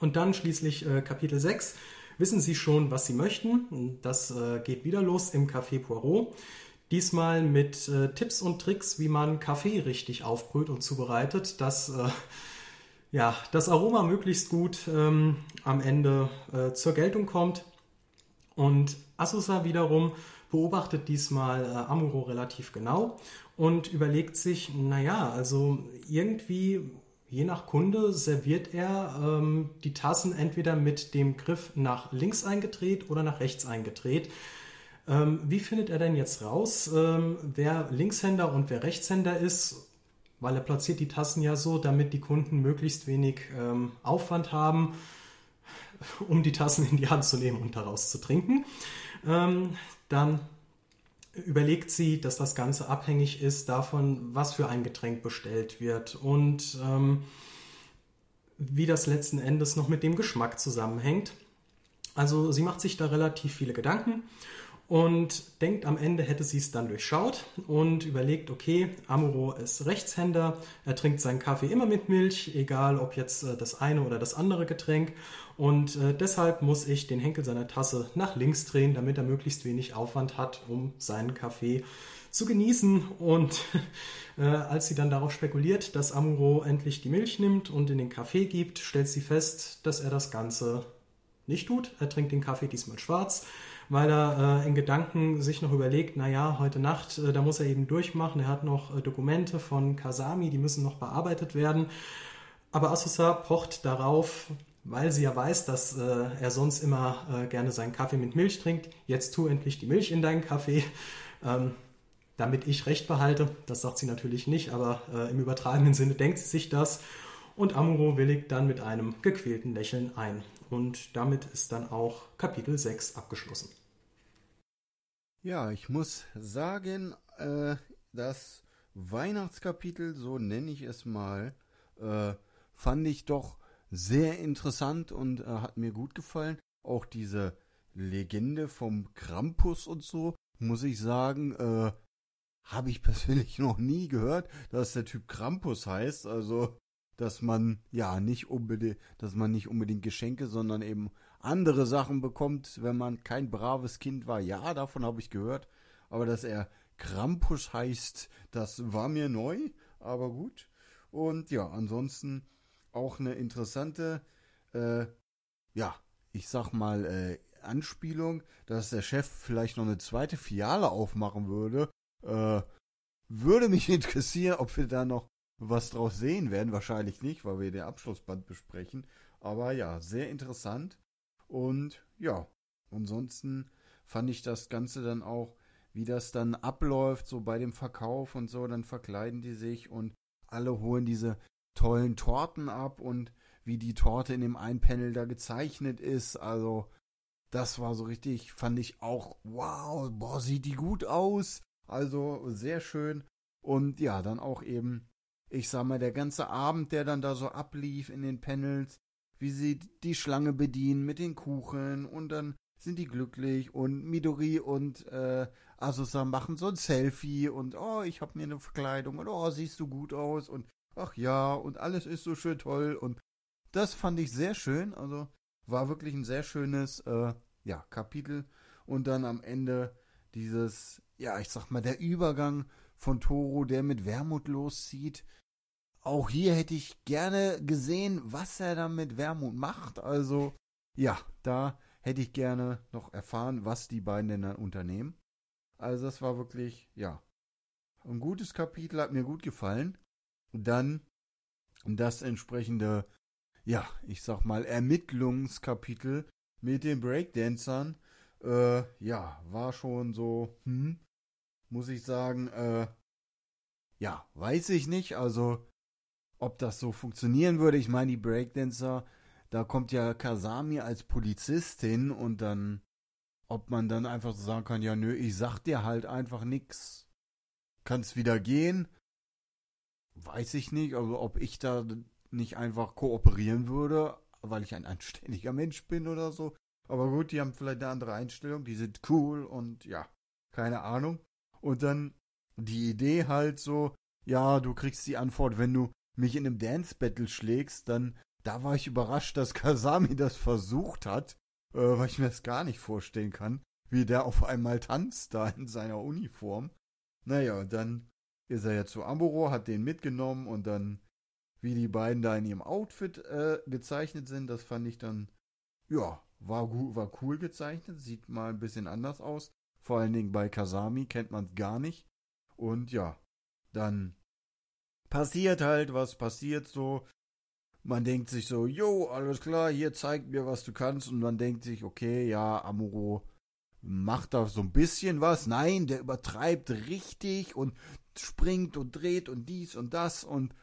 Und dann schließlich äh, Kapitel 6 wissen Sie schon, was Sie möchten. Das äh, geht wieder los im Café Poirot. Diesmal mit äh, Tipps und Tricks, wie man Kaffee richtig aufbrüht und zubereitet, dass äh, ja, das Aroma möglichst gut ähm, am Ende äh, zur Geltung kommt. Und Asusa wiederum beobachtet diesmal äh, Amuro relativ genau und überlegt sich, naja, also irgendwie Je nach Kunde serviert er ähm, die Tassen entweder mit dem Griff nach links eingedreht oder nach rechts eingedreht. Ähm, wie findet er denn jetzt raus, ähm, wer Linkshänder und wer Rechtshänder ist? Weil er platziert die Tassen ja so, damit die Kunden möglichst wenig ähm, Aufwand haben, um die Tassen in die Hand zu nehmen und daraus zu trinken. Ähm, dann überlegt sie, dass das Ganze abhängig ist davon, was für ein Getränk bestellt wird und ähm, wie das letzten Endes noch mit dem Geschmack zusammenhängt. Also sie macht sich da relativ viele Gedanken und denkt, am Ende hätte sie es dann durchschaut und überlegt, okay, Amuro ist Rechtshänder, er trinkt seinen Kaffee immer mit Milch, egal ob jetzt äh, das eine oder das andere Getränk und äh, deshalb muss ich den Henkel seiner Tasse nach links drehen, damit er möglichst wenig Aufwand hat, um seinen Kaffee zu genießen. Und äh, als sie dann darauf spekuliert, dass Amuro endlich die Milch nimmt und in den Kaffee gibt, stellt sie fest, dass er das Ganze nicht tut. Er trinkt den Kaffee diesmal schwarz weil er äh, in Gedanken sich noch überlegt, naja, heute Nacht, äh, da muss er eben durchmachen. Er hat noch äh, Dokumente von Kasami, die müssen noch bearbeitet werden. Aber Asusa pocht darauf, weil sie ja weiß, dass äh, er sonst immer äh, gerne seinen Kaffee mit Milch trinkt. Jetzt tu endlich die Milch in deinen Kaffee. Ähm, damit ich Recht behalte. Das sagt sie natürlich nicht, aber äh, im übertragenen Sinne denkt sie sich das. Und Amuro willigt dann mit einem gequälten Lächeln ein. Und damit ist dann auch Kapitel 6 abgeschlossen. Ja, ich muss sagen, äh, das Weihnachtskapitel, so nenne ich es mal, äh, fand ich doch sehr interessant und äh, hat mir gut gefallen. Auch diese Legende vom Krampus und so, muss ich sagen, äh, habe ich persönlich noch nie gehört, dass der Typ Krampus heißt. Also, dass man ja nicht unbedingt, dass man nicht unbedingt Geschenke, sondern eben andere Sachen bekommt, wenn man kein braves Kind war. Ja, davon habe ich gehört. Aber dass er Krampus heißt, das war mir neu, aber gut. Und ja, ansonsten auch eine interessante, äh, ja, ich sag mal, äh, Anspielung, dass der Chef vielleicht noch eine zweite Filiale aufmachen würde. Äh, würde mich interessieren, ob wir da noch was draus sehen werden. Wahrscheinlich nicht, weil wir den Abschlussband besprechen. Aber ja, sehr interessant. Und ja, ansonsten fand ich das Ganze dann auch, wie das dann abläuft, so bei dem Verkauf und so, dann verkleiden die sich und alle holen diese tollen Torten ab und wie die Torte in dem einen Panel da gezeichnet ist. Also, das war so richtig, fand ich auch, wow, boah, sieht die gut aus. Also, sehr schön. Und ja, dann auch eben, ich sag mal, der ganze Abend, der dann da so ablief in den Panels, wie sie die Schlange bedienen mit den Kuchen und dann sind die glücklich und Midori und äh, Asusa machen so ein Selfie und oh, ich hab mir eine Verkleidung und oh, siehst du gut aus und ach ja und alles ist so schön toll und das fand ich sehr schön, also war wirklich ein sehr schönes äh, ja, Kapitel und dann am Ende dieses, ja, ich sag mal, der Übergang von Toro, der mit Wermut loszieht, auch hier hätte ich gerne gesehen, was er dann mit Wermut macht. Also, ja, da hätte ich gerne noch erfahren, was die beiden denn dann unternehmen. Also, das war wirklich, ja, ein gutes Kapitel, hat mir gut gefallen. Dann das entsprechende, ja, ich sag mal, Ermittlungskapitel mit den Breakdancern. Äh, ja, war schon so, hm, muss ich sagen, äh, ja, weiß ich nicht. Also, ob das so funktionieren würde. Ich meine, die Breakdancer, da kommt ja Kasami als Polizistin und dann, ob man dann einfach so sagen kann, ja, nö, ich sag dir halt einfach nix. Kannst wieder gehen. Weiß ich nicht, also ob ich da nicht einfach kooperieren würde, weil ich ein anständiger Mensch bin oder so. Aber gut, die haben vielleicht eine andere Einstellung, die sind cool und ja, keine Ahnung. Und dann die Idee halt so, ja, du kriegst die Antwort, wenn du mich in einem Dance-Battle schlägst, dann, da war ich überrascht, dass Kasami das versucht hat, äh, weil ich mir das gar nicht vorstellen kann, wie der auf einmal tanzt da in seiner Uniform. Naja, und dann ist er ja zu Amuro, hat den mitgenommen und dann, wie die beiden da in ihrem Outfit äh, gezeichnet sind, das fand ich dann, ja, war, war cool gezeichnet, sieht mal ein bisschen anders aus. Vor allen Dingen bei Kasami kennt man es gar nicht. Und ja, dann passiert halt, was passiert so. Man denkt sich so, jo, alles klar, hier zeig mir, was du kannst. Und man denkt sich, okay, ja, Amuro macht da so ein bisschen was. Nein, der übertreibt richtig und springt und dreht und dies und das. Und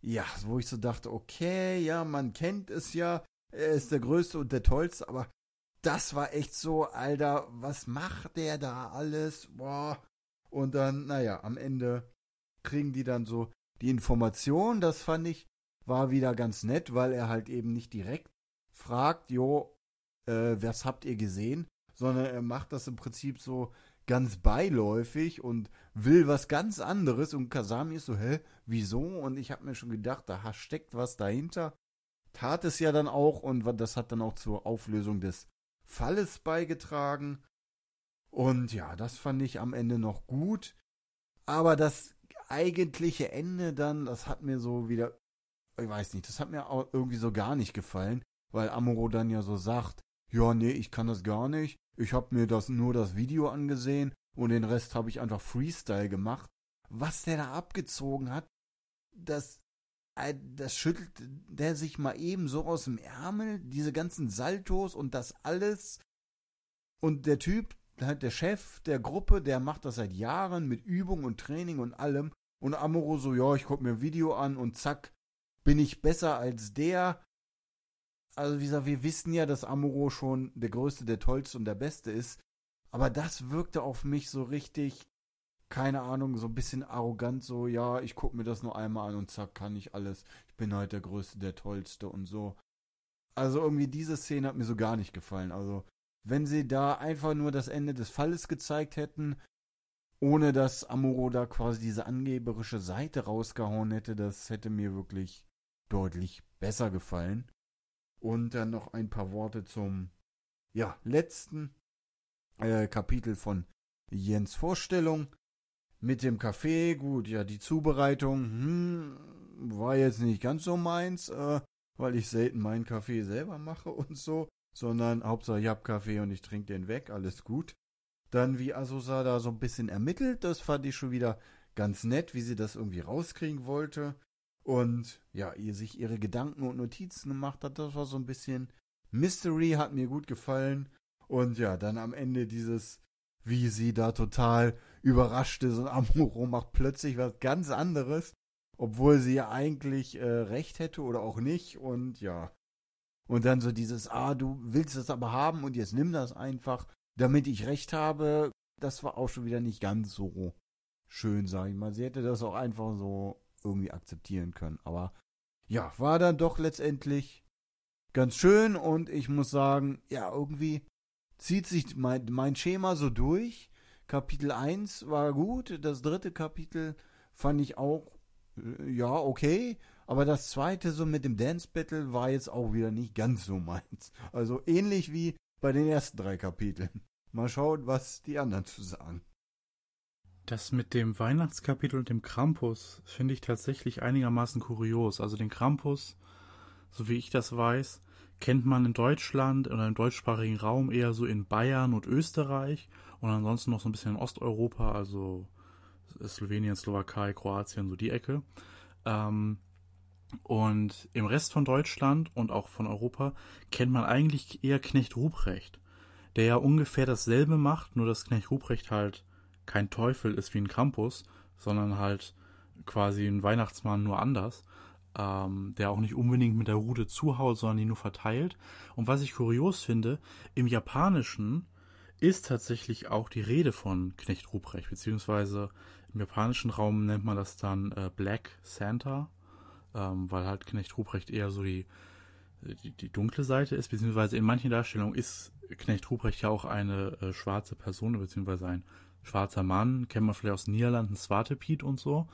ja, wo ich so dachte, okay, ja, man kennt es ja. Er ist der Größte und der Tollste, aber das war echt so, Alter, was macht der da alles? Boah. Und dann, naja, am Ende kriegen die dann so die Information, das fand ich, war wieder ganz nett, weil er halt eben nicht direkt fragt, jo, äh, was habt ihr gesehen, sondern er macht das im Prinzip so ganz beiläufig und will was ganz anderes und Kasami ist so, hä, wieso? Und ich habe mir schon gedacht, da steckt was dahinter. Tat es ja dann auch und das hat dann auch zur Auflösung des Falles beigetragen. Und ja, das fand ich am Ende noch gut. Aber das eigentliche Ende dann, das hat mir so wieder, ich weiß nicht, das hat mir auch irgendwie so gar nicht gefallen, weil Amuro dann ja so sagt, ja, nee, ich kann das gar nicht. Ich habe mir das nur das Video angesehen und den Rest habe ich einfach Freestyle gemacht. Was der da abgezogen hat, das äh, das schüttelt der sich mal eben so aus dem Ärmel, diese ganzen Saltos und das alles. Und der Typ, der Chef der Gruppe, der macht das seit Jahren mit Übung und Training und allem. Und Amuro so, ja, ich guck mir ein Video an und zack, bin ich besser als der. Also wie gesagt, wir wissen ja, dass Amuro schon der Größte, der Tollste und der Beste ist. Aber das wirkte auf mich so richtig, keine Ahnung, so ein bisschen arrogant, so, ja, ich guck mir das nur einmal an und zack, kann ich alles. Ich bin halt der Größte, der Tollste und so. Also irgendwie diese Szene hat mir so gar nicht gefallen. Also wenn sie da einfach nur das Ende des Falles gezeigt hätten, ohne dass Amuro da quasi diese angeberische Seite rausgehauen hätte, das hätte mir wirklich deutlich besser gefallen. Und dann noch ein paar Worte zum ja, letzten äh, Kapitel von Jens Vorstellung. Mit dem Kaffee, gut, ja, die Zubereitung, hm, war jetzt nicht ganz so meins, äh, weil ich selten meinen Kaffee selber mache und so, sondern Hauptsache ich hab Kaffee und ich trinke den weg, alles gut. Dann wie Asosa da so ein bisschen ermittelt, das fand ich schon wieder ganz nett, wie sie das irgendwie rauskriegen wollte. Und ja, ihr sich ihre Gedanken und Notizen gemacht hat, das war so ein bisschen Mystery, hat mir gut gefallen. Und ja, dann am Ende dieses, wie sie da total überrascht ist und Amuro macht plötzlich was ganz anderes, obwohl sie ja eigentlich äh, recht hätte oder auch nicht. Und ja. Und dann so dieses, ah, du willst das aber haben und jetzt nimm das einfach damit ich recht habe, das war auch schon wieder nicht ganz so schön, sag ich mal. Sie hätte das auch einfach so irgendwie akzeptieren können. Aber ja, war dann doch letztendlich ganz schön und ich muss sagen, ja, irgendwie zieht sich mein, mein Schema so durch. Kapitel 1 war gut, das dritte Kapitel fand ich auch, äh, ja, okay. Aber das zweite, so mit dem Dance Battle, war jetzt auch wieder nicht ganz so meins. Also ähnlich wie bei den ersten drei Kapiteln. Mal schauen, was die anderen zu sagen. Das mit dem Weihnachtskapitel und dem Krampus finde ich tatsächlich einigermaßen kurios. Also den Krampus, so wie ich das weiß, kennt man in Deutschland oder im deutschsprachigen Raum eher so in Bayern und Österreich und ansonsten noch so ein bisschen in Osteuropa, also Slowenien, Slowakei, Kroatien, so die Ecke. Ähm, und im Rest von Deutschland und auch von Europa kennt man eigentlich eher Knecht Ruprecht, der ja ungefähr dasselbe macht, nur dass Knecht Ruprecht halt kein Teufel ist wie ein Krampus, sondern halt quasi ein Weihnachtsmann nur anders, ähm, der auch nicht unbedingt mit der Rute zuhaut, sondern die nur verteilt. Und was ich kurios finde, im Japanischen ist tatsächlich auch die Rede von Knecht Ruprecht, beziehungsweise im japanischen Raum nennt man das dann äh, Black Santa, ähm, weil halt Knecht Ruprecht eher so die, die, die, dunkle Seite ist, beziehungsweise in manchen Darstellungen ist Knecht Ruprecht ja auch eine äh, schwarze Person, beziehungsweise ein schwarzer Mann, kennt man vielleicht aus den Niederlanden, Swatepiet und so.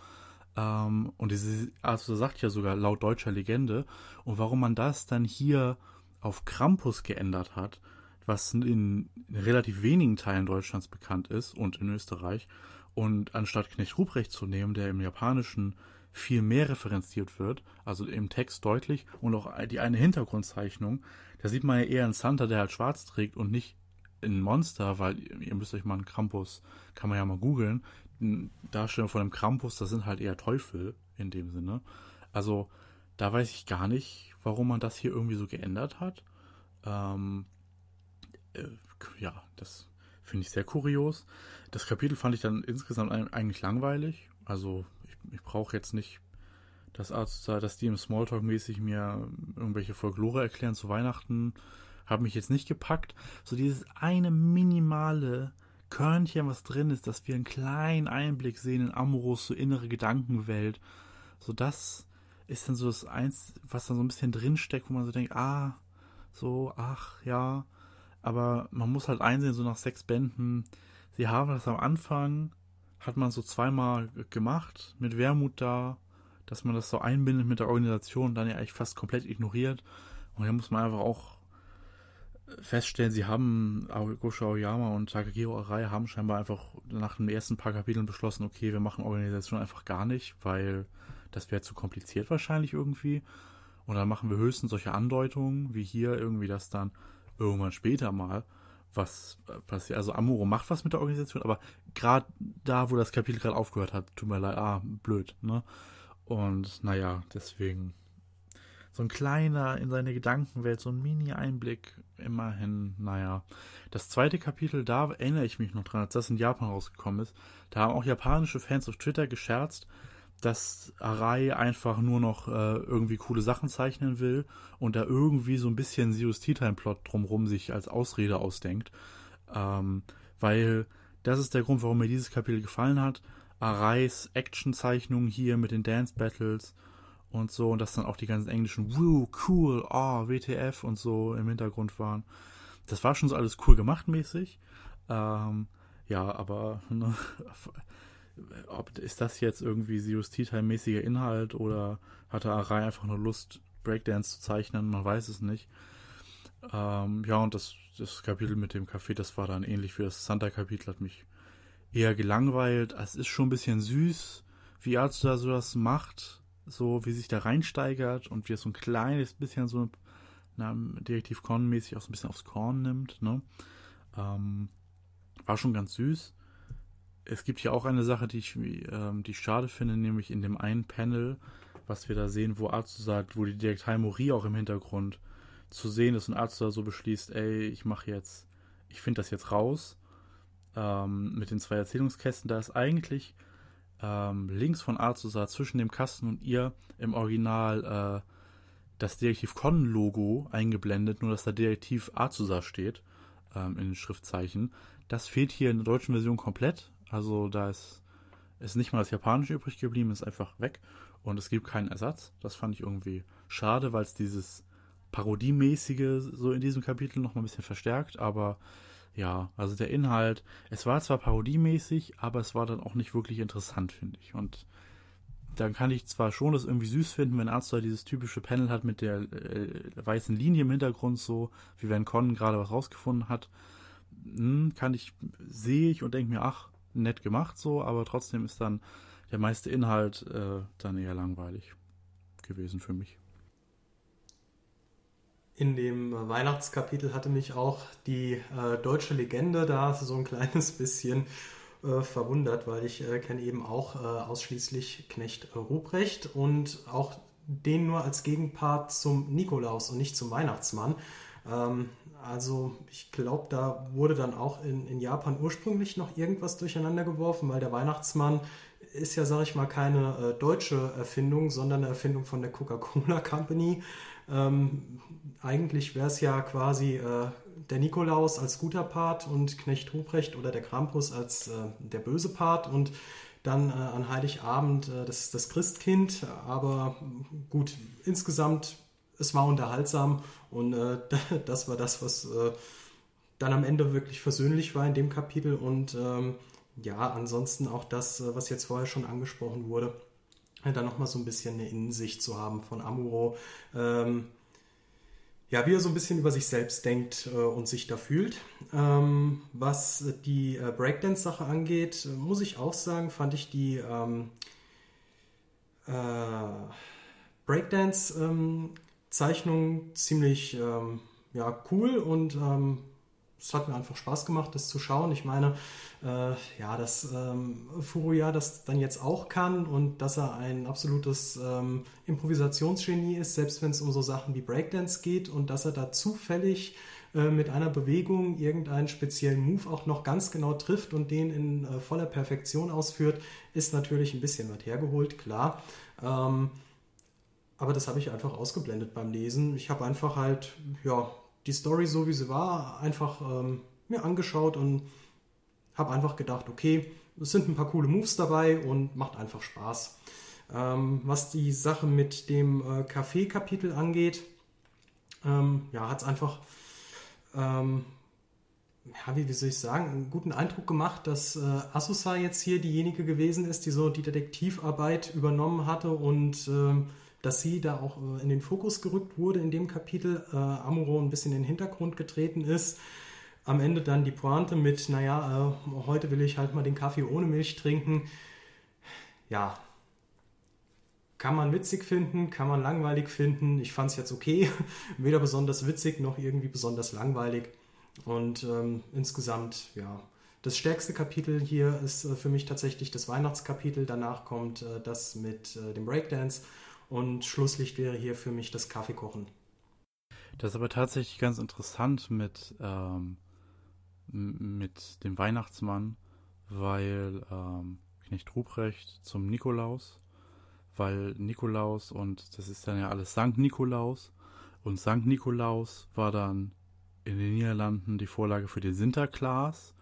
Ähm, und diese, also sagt ja sogar laut deutscher Legende. Und warum man das dann hier auf Krampus geändert hat, was in relativ wenigen Teilen Deutschlands bekannt ist und in Österreich, und anstatt Knecht Ruprecht zu nehmen, der im Japanischen viel mehr referenziert wird, also im Text deutlich und auch die eine Hintergrundzeichnung, da sieht man ja eher einen Santa, der halt schwarz trägt und nicht ein Monster, weil ihr müsst euch mal einen Krampus, kann man ja mal googeln, Darstellung von einem Krampus, das sind halt eher Teufel in dem Sinne. Also da weiß ich gar nicht, warum man das hier irgendwie so geändert hat. Ähm, äh, ja, das finde ich sehr kurios. Das Kapitel fand ich dann insgesamt eigentlich langweilig. Also ich, brauche jetzt nicht das Arzt, dass die im Smalltalk mäßig mir irgendwelche Folklore erklären zu Weihnachten hat mich jetzt nicht gepackt. So dieses eine minimale Körnchen, was drin ist, dass wir einen kleinen Einblick sehen in Amoros so innere Gedankenwelt. So das ist dann so das eins, was da so ein bisschen drinsteckt, wo man so denkt, ah, so, ach, ja. Aber man muss halt einsehen, so nach sechs Bänden, sie haben das am Anfang, hat man so zweimal gemacht, mit Wermut da, dass man das so einbindet mit der Organisation, dann ja eigentlich fast komplett ignoriert. Und hier muss man einfach auch feststellen, sie haben, Gosho Aoyama und Takahiro Arai haben scheinbar einfach nach den ersten paar Kapiteln beschlossen, okay, wir machen Organisation einfach gar nicht, weil das wäre zu kompliziert wahrscheinlich irgendwie. Und dann machen wir höchstens solche Andeutungen, wie hier irgendwie das dann irgendwann später mal was passiert. Also Amuro macht was mit der Organisation, aber gerade da, wo das Kapitel gerade aufgehört hat, tut mir leid, ah, blöd, ne? Und naja, deswegen so ein kleiner in seine Gedankenwelt, so ein Mini-Einblick, immerhin, naja. Das zweite Kapitel, da erinnere ich mich noch dran, als das in Japan rausgekommen ist. Da haben auch japanische Fans auf Twitter gescherzt, dass Arai einfach nur noch äh, irgendwie coole Sachen zeichnen will und da irgendwie so ein bisschen Sirius Tea Time Plot drumrum sich als Ausrede ausdenkt. Ähm, weil das ist der Grund, warum mir dieses Kapitel gefallen hat. Arais Actionzeichnungen hier mit den Dance Battles und so und dass dann auch die ganzen englischen Woo, cool, oh, WTF und so im Hintergrund waren. Das war schon so alles cool gemacht mäßig. Ähm, ja, aber ne, ob ist das jetzt irgendwie Zeus Tea Time mäßiger Inhalt oder hatte Arai einfach nur Lust Breakdance zu zeichnen, man weiß es nicht. Ähm, ja, und das, das Kapitel mit dem Café, das war dann ähnlich wie das Santa-Kapitel, hat mich eher gelangweilt. Es ist schon ein bisschen süß, wie Arzt da so das macht so wie sich da reinsteigert und wie es so ein kleines bisschen so na, Detektiv Korn-mäßig auch so ein bisschen aufs Korn nimmt. Ne? Ähm, war schon ganz süß. Es gibt hier auch eine Sache, die ich, ähm, die ich schade finde, nämlich in dem einen Panel, was wir da sehen, wo Arzt sagt, wo die Detektei Mori auch im Hintergrund zu sehen ist und Arzt da so beschließt, ey, ich mache jetzt, ich finde das jetzt raus ähm, mit den zwei Erzählungskästen. Da ist eigentlich ähm, links von Azusa zwischen dem Kasten und ihr im Original äh, das Detektiv Con-Logo eingeblendet, nur dass da Detektiv Azusa steht ähm, in den Schriftzeichen. Das fehlt hier in der deutschen Version komplett. Also da ist, ist nicht mal das Japanische übrig geblieben, ist einfach weg. Und es gibt keinen Ersatz. Das fand ich irgendwie schade, weil es dieses Parodiemäßige so in diesem Kapitel noch mal ein bisschen verstärkt, aber ja, also der Inhalt, es war zwar parodiemäßig, aber es war dann auch nicht wirklich interessant, finde ich. Und dann kann ich zwar schon das irgendwie süß finden, wenn Arzt dieses typische Panel hat mit der äh, weißen Linie im Hintergrund, so wie wenn Con gerade was rausgefunden hat. Hm, kann ich, sehe ich und denke mir, ach, nett gemacht so, aber trotzdem ist dann der meiste Inhalt äh, dann eher langweilig gewesen für mich. In dem Weihnachtskapitel hatte mich auch die äh, deutsche Legende da so ein kleines bisschen äh, verwundert, weil ich äh, kenne eben auch äh, ausschließlich Knecht Ruprecht und auch den nur als Gegenpart zum Nikolaus und nicht zum Weihnachtsmann. Ähm, also ich glaube, da wurde dann auch in, in Japan ursprünglich noch irgendwas durcheinander geworfen, weil der Weihnachtsmann ist ja, sage ich mal, keine äh, deutsche Erfindung, sondern eine Erfindung von der Coca-Cola Company. Ähm, eigentlich wäre es ja quasi äh, der Nikolaus als guter Part und Knecht Ruprecht oder der Krampus als äh, der böse Part und dann äh, an Heiligabend äh, das, das Christkind. Aber gut, insgesamt, es war unterhaltsam und äh, das war das, was äh, dann am Ende wirklich versöhnlich war in dem Kapitel und ähm, ja, ansonsten auch das, was jetzt vorher schon angesprochen wurde, da nochmal so ein bisschen eine Innensicht zu haben von Amuro. Ähm, ja, wie er so ein bisschen über sich selbst denkt äh, und sich da fühlt. Ähm, was die äh, Breakdance-Sache angeht, muss ich auch sagen, fand ich die ähm, äh, Breakdance-Zeichnung ähm, ziemlich ähm, ja, cool und ähm, es hat mir einfach Spaß gemacht, das zu schauen. Ich meine, äh, ja, dass ähm, Furuya das dann jetzt auch kann und dass er ein absolutes ähm, Improvisationsgenie ist, selbst wenn es um so Sachen wie Breakdance geht und dass er da zufällig äh, mit einer Bewegung irgendeinen speziellen Move auch noch ganz genau trifft und den in äh, voller Perfektion ausführt, ist natürlich ein bisschen weit hergeholt, klar. Ähm, aber das habe ich einfach ausgeblendet beim Lesen. Ich habe einfach halt, ja, die Story so wie sie war einfach ähm, mir angeschaut und habe einfach gedacht, okay, es sind ein paar coole Moves dabei und macht einfach Spaß. Ähm, was die Sache mit dem äh, Café-Kapitel angeht, ähm, ja, hat es einfach, ähm, ja, wie, wie, soll ich sagen, einen guten Eindruck gemacht, dass äh, Asusa jetzt hier diejenige gewesen ist, die so die Detektivarbeit übernommen hatte und ähm, dass sie da auch äh, in den Fokus gerückt wurde in dem Kapitel, äh, Amuro ein bisschen in den Hintergrund getreten ist. Am Ende dann die Pointe mit, naja, äh, heute will ich halt mal den Kaffee ohne Milch trinken. Ja, kann man witzig finden, kann man langweilig finden. Ich fand es jetzt okay, weder besonders witzig noch irgendwie besonders langweilig. Und ähm, insgesamt, ja, das stärkste Kapitel hier ist äh, für mich tatsächlich das Weihnachtskapitel. Danach kommt äh, das mit äh, dem Breakdance. Und Schlusslicht wäre hier für mich das Kaffeekochen. Das ist aber tatsächlich ganz interessant mit, ähm, mit dem Weihnachtsmann, weil ähm, Knecht Ruprecht zum Nikolaus, weil Nikolaus und das ist dann ja alles Sankt Nikolaus und Sankt Nikolaus war dann in den Niederlanden die Vorlage für den Sinterklaas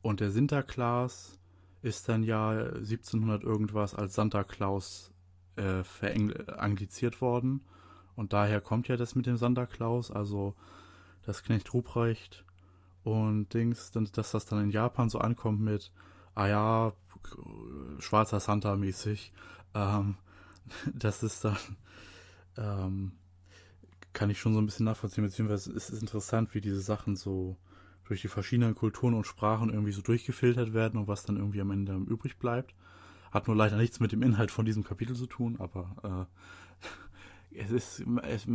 und der Sinterklaas ist dann ja 1700 irgendwas als Santa Claus äh, verangliziert worden. Und daher kommt ja das mit dem Santa Claus, also das Knecht Ruprecht und Dings, dass das dann in Japan so ankommt mit, ah ja, schwarzer Santa mäßig. Ähm, das ist dann, ähm, kann ich schon so ein bisschen nachvollziehen, beziehungsweise es ist interessant, wie diese Sachen so durch die verschiedenen Kulturen und Sprachen irgendwie so durchgefiltert werden und was dann irgendwie am Ende übrig bleibt. Hat nur leider nichts mit dem Inhalt von diesem Kapitel zu tun, aber äh, es ist, es,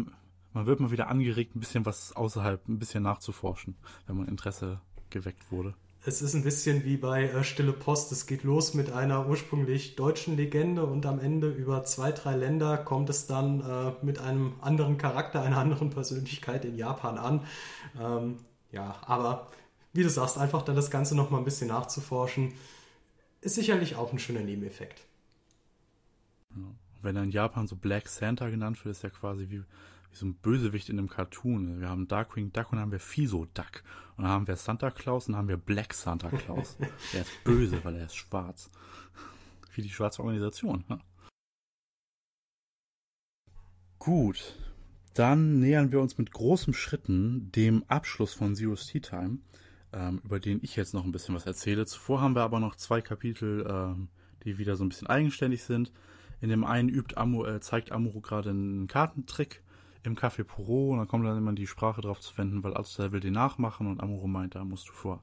man wird mal wieder angeregt, ein bisschen was außerhalb, ein bisschen nachzuforschen, wenn man Interesse geweckt wurde. Es ist ein bisschen wie bei äh, Stille Post. Es geht los mit einer ursprünglich deutschen Legende und am Ende über zwei, drei Länder kommt es dann äh, mit einem anderen Charakter, einer anderen Persönlichkeit in Japan an. Ähm, ja, aber wie du sagst, einfach dann das Ganze noch mal ein bisschen nachzuforschen ist sicherlich auch ein schöner Nebeneffekt. Wenn er in Japan so Black Santa genannt wird, ist er quasi wie, wie so ein Bösewicht in einem Cartoon. Wir haben Darkwing Duck und dann haben wir Fiso Duck. Und dann haben wir Santa Claus und dann haben wir Black Santa Claus. er ist böse, weil er ist schwarz. Wie die schwarze Organisation. Ja. Gut, dann nähern wir uns mit großen Schritten dem Abschluss von Zero's Tea Time ähm, über den ich jetzt noch ein bisschen was erzähle. Zuvor haben wir aber noch zwei Kapitel, ähm, die wieder so ein bisschen eigenständig sind. In dem einen übt Amu, äh, zeigt Amuro gerade einen Kartentrick im Café Puro und dann kommt dann immer die Sprache drauf zu wenden, weil Alster will den nachmachen und Amuro meint, da musst du vor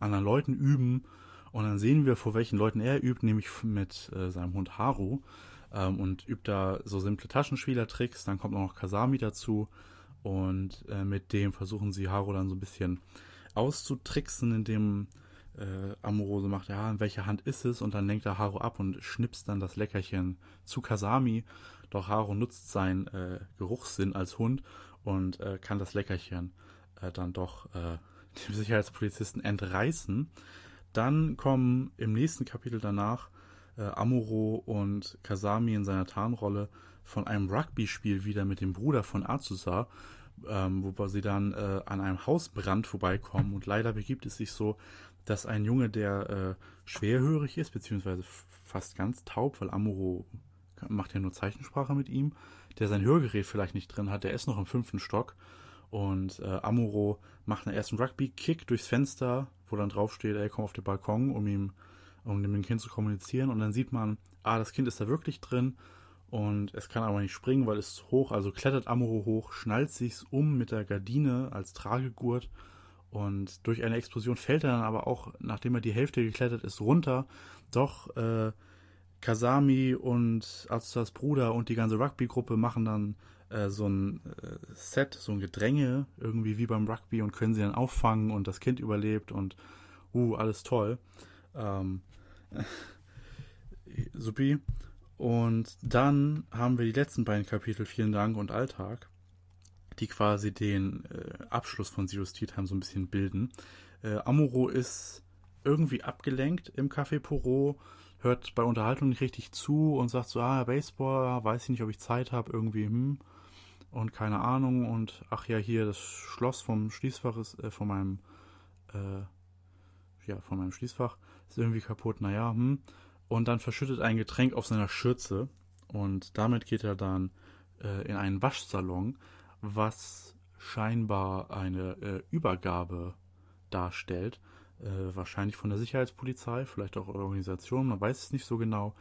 anderen Leuten üben Und dann sehen wir, vor welchen Leuten er übt, nämlich mit äh, seinem Hund Haru. Ähm, und übt da so simple Taschenspielertricks. Dann kommt auch noch Kasami dazu. Und äh, mit dem versuchen sie Haru dann so ein bisschen auszutricksen, indem äh, Amorose macht, ja, in welcher Hand ist es? Und dann lenkt er Haru ab und schnipst dann das Leckerchen zu Kasami. Doch Haru nutzt seinen äh, Geruchssinn als Hund und äh, kann das Leckerchen äh, dann doch äh, dem Sicherheitspolizisten entreißen. Dann kommen im nächsten Kapitel danach äh, Amuro und Kasami in seiner Tarnrolle von einem Rugby-Spiel wieder mit dem Bruder von Azusa, ähm, wobei sie dann äh, an einem Hausbrand vorbeikommen. Und leider begibt es sich so, dass ein Junge, der äh, schwerhörig ist, beziehungsweise fast ganz taub, weil Amuro macht ja nur Zeichensprache mit ihm, der sein Hörgerät vielleicht nicht drin hat, der ist noch im fünften Stock. Und äh, Amuro macht einen ersten Rugby-Kick durchs Fenster, wo dann draufsteht, ey, komm auf den Balkon, um ihm, um mit dem Kind zu kommunizieren. Und dann sieht man, ah, das Kind ist da wirklich drin und es kann aber nicht springen, weil es hoch, also klettert Amuro hoch, schnallt sich's um mit der Gardine als Tragegurt und durch eine Explosion fällt er dann aber auch, nachdem er die Hälfte geklettert ist, runter. Doch äh, Kasami und Azuzas Bruder und die ganze Rugby-Gruppe machen dann äh, so ein äh, Set, so ein Gedränge, irgendwie wie beim Rugby und können sie dann auffangen und das Kind überlebt und uh, alles toll. Ähm, supi. Und dann haben wir die letzten beiden Kapitel, vielen Dank und Alltag, die quasi den äh, Abschluss von Zero Tea Time so ein bisschen bilden. Äh, Amuro ist irgendwie abgelenkt im Café Poro, hört bei Unterhaltung nicht richtig zu und sagt so, ah, Baseball, weiß ich nicht, ob ich Zeit habe, irgendwie, hm, und keine Ahnung. Und ach ja, hier das Schloss vom Schließfach ist, äh, von meinem, äh, ja, von meinem Schließfach ist irgendwie kaputt, naja, hm, und dann verschüttet ein Getränk auf seiner Schürze und damit geht er dann äh, in einen Waschsalon, was scheinbar eine äh, Übergabe darstellt. Äh, wahrscheinlich von der Sicherheitspolizei, vielleicht auch Organisation, man weiß es nicht so genau.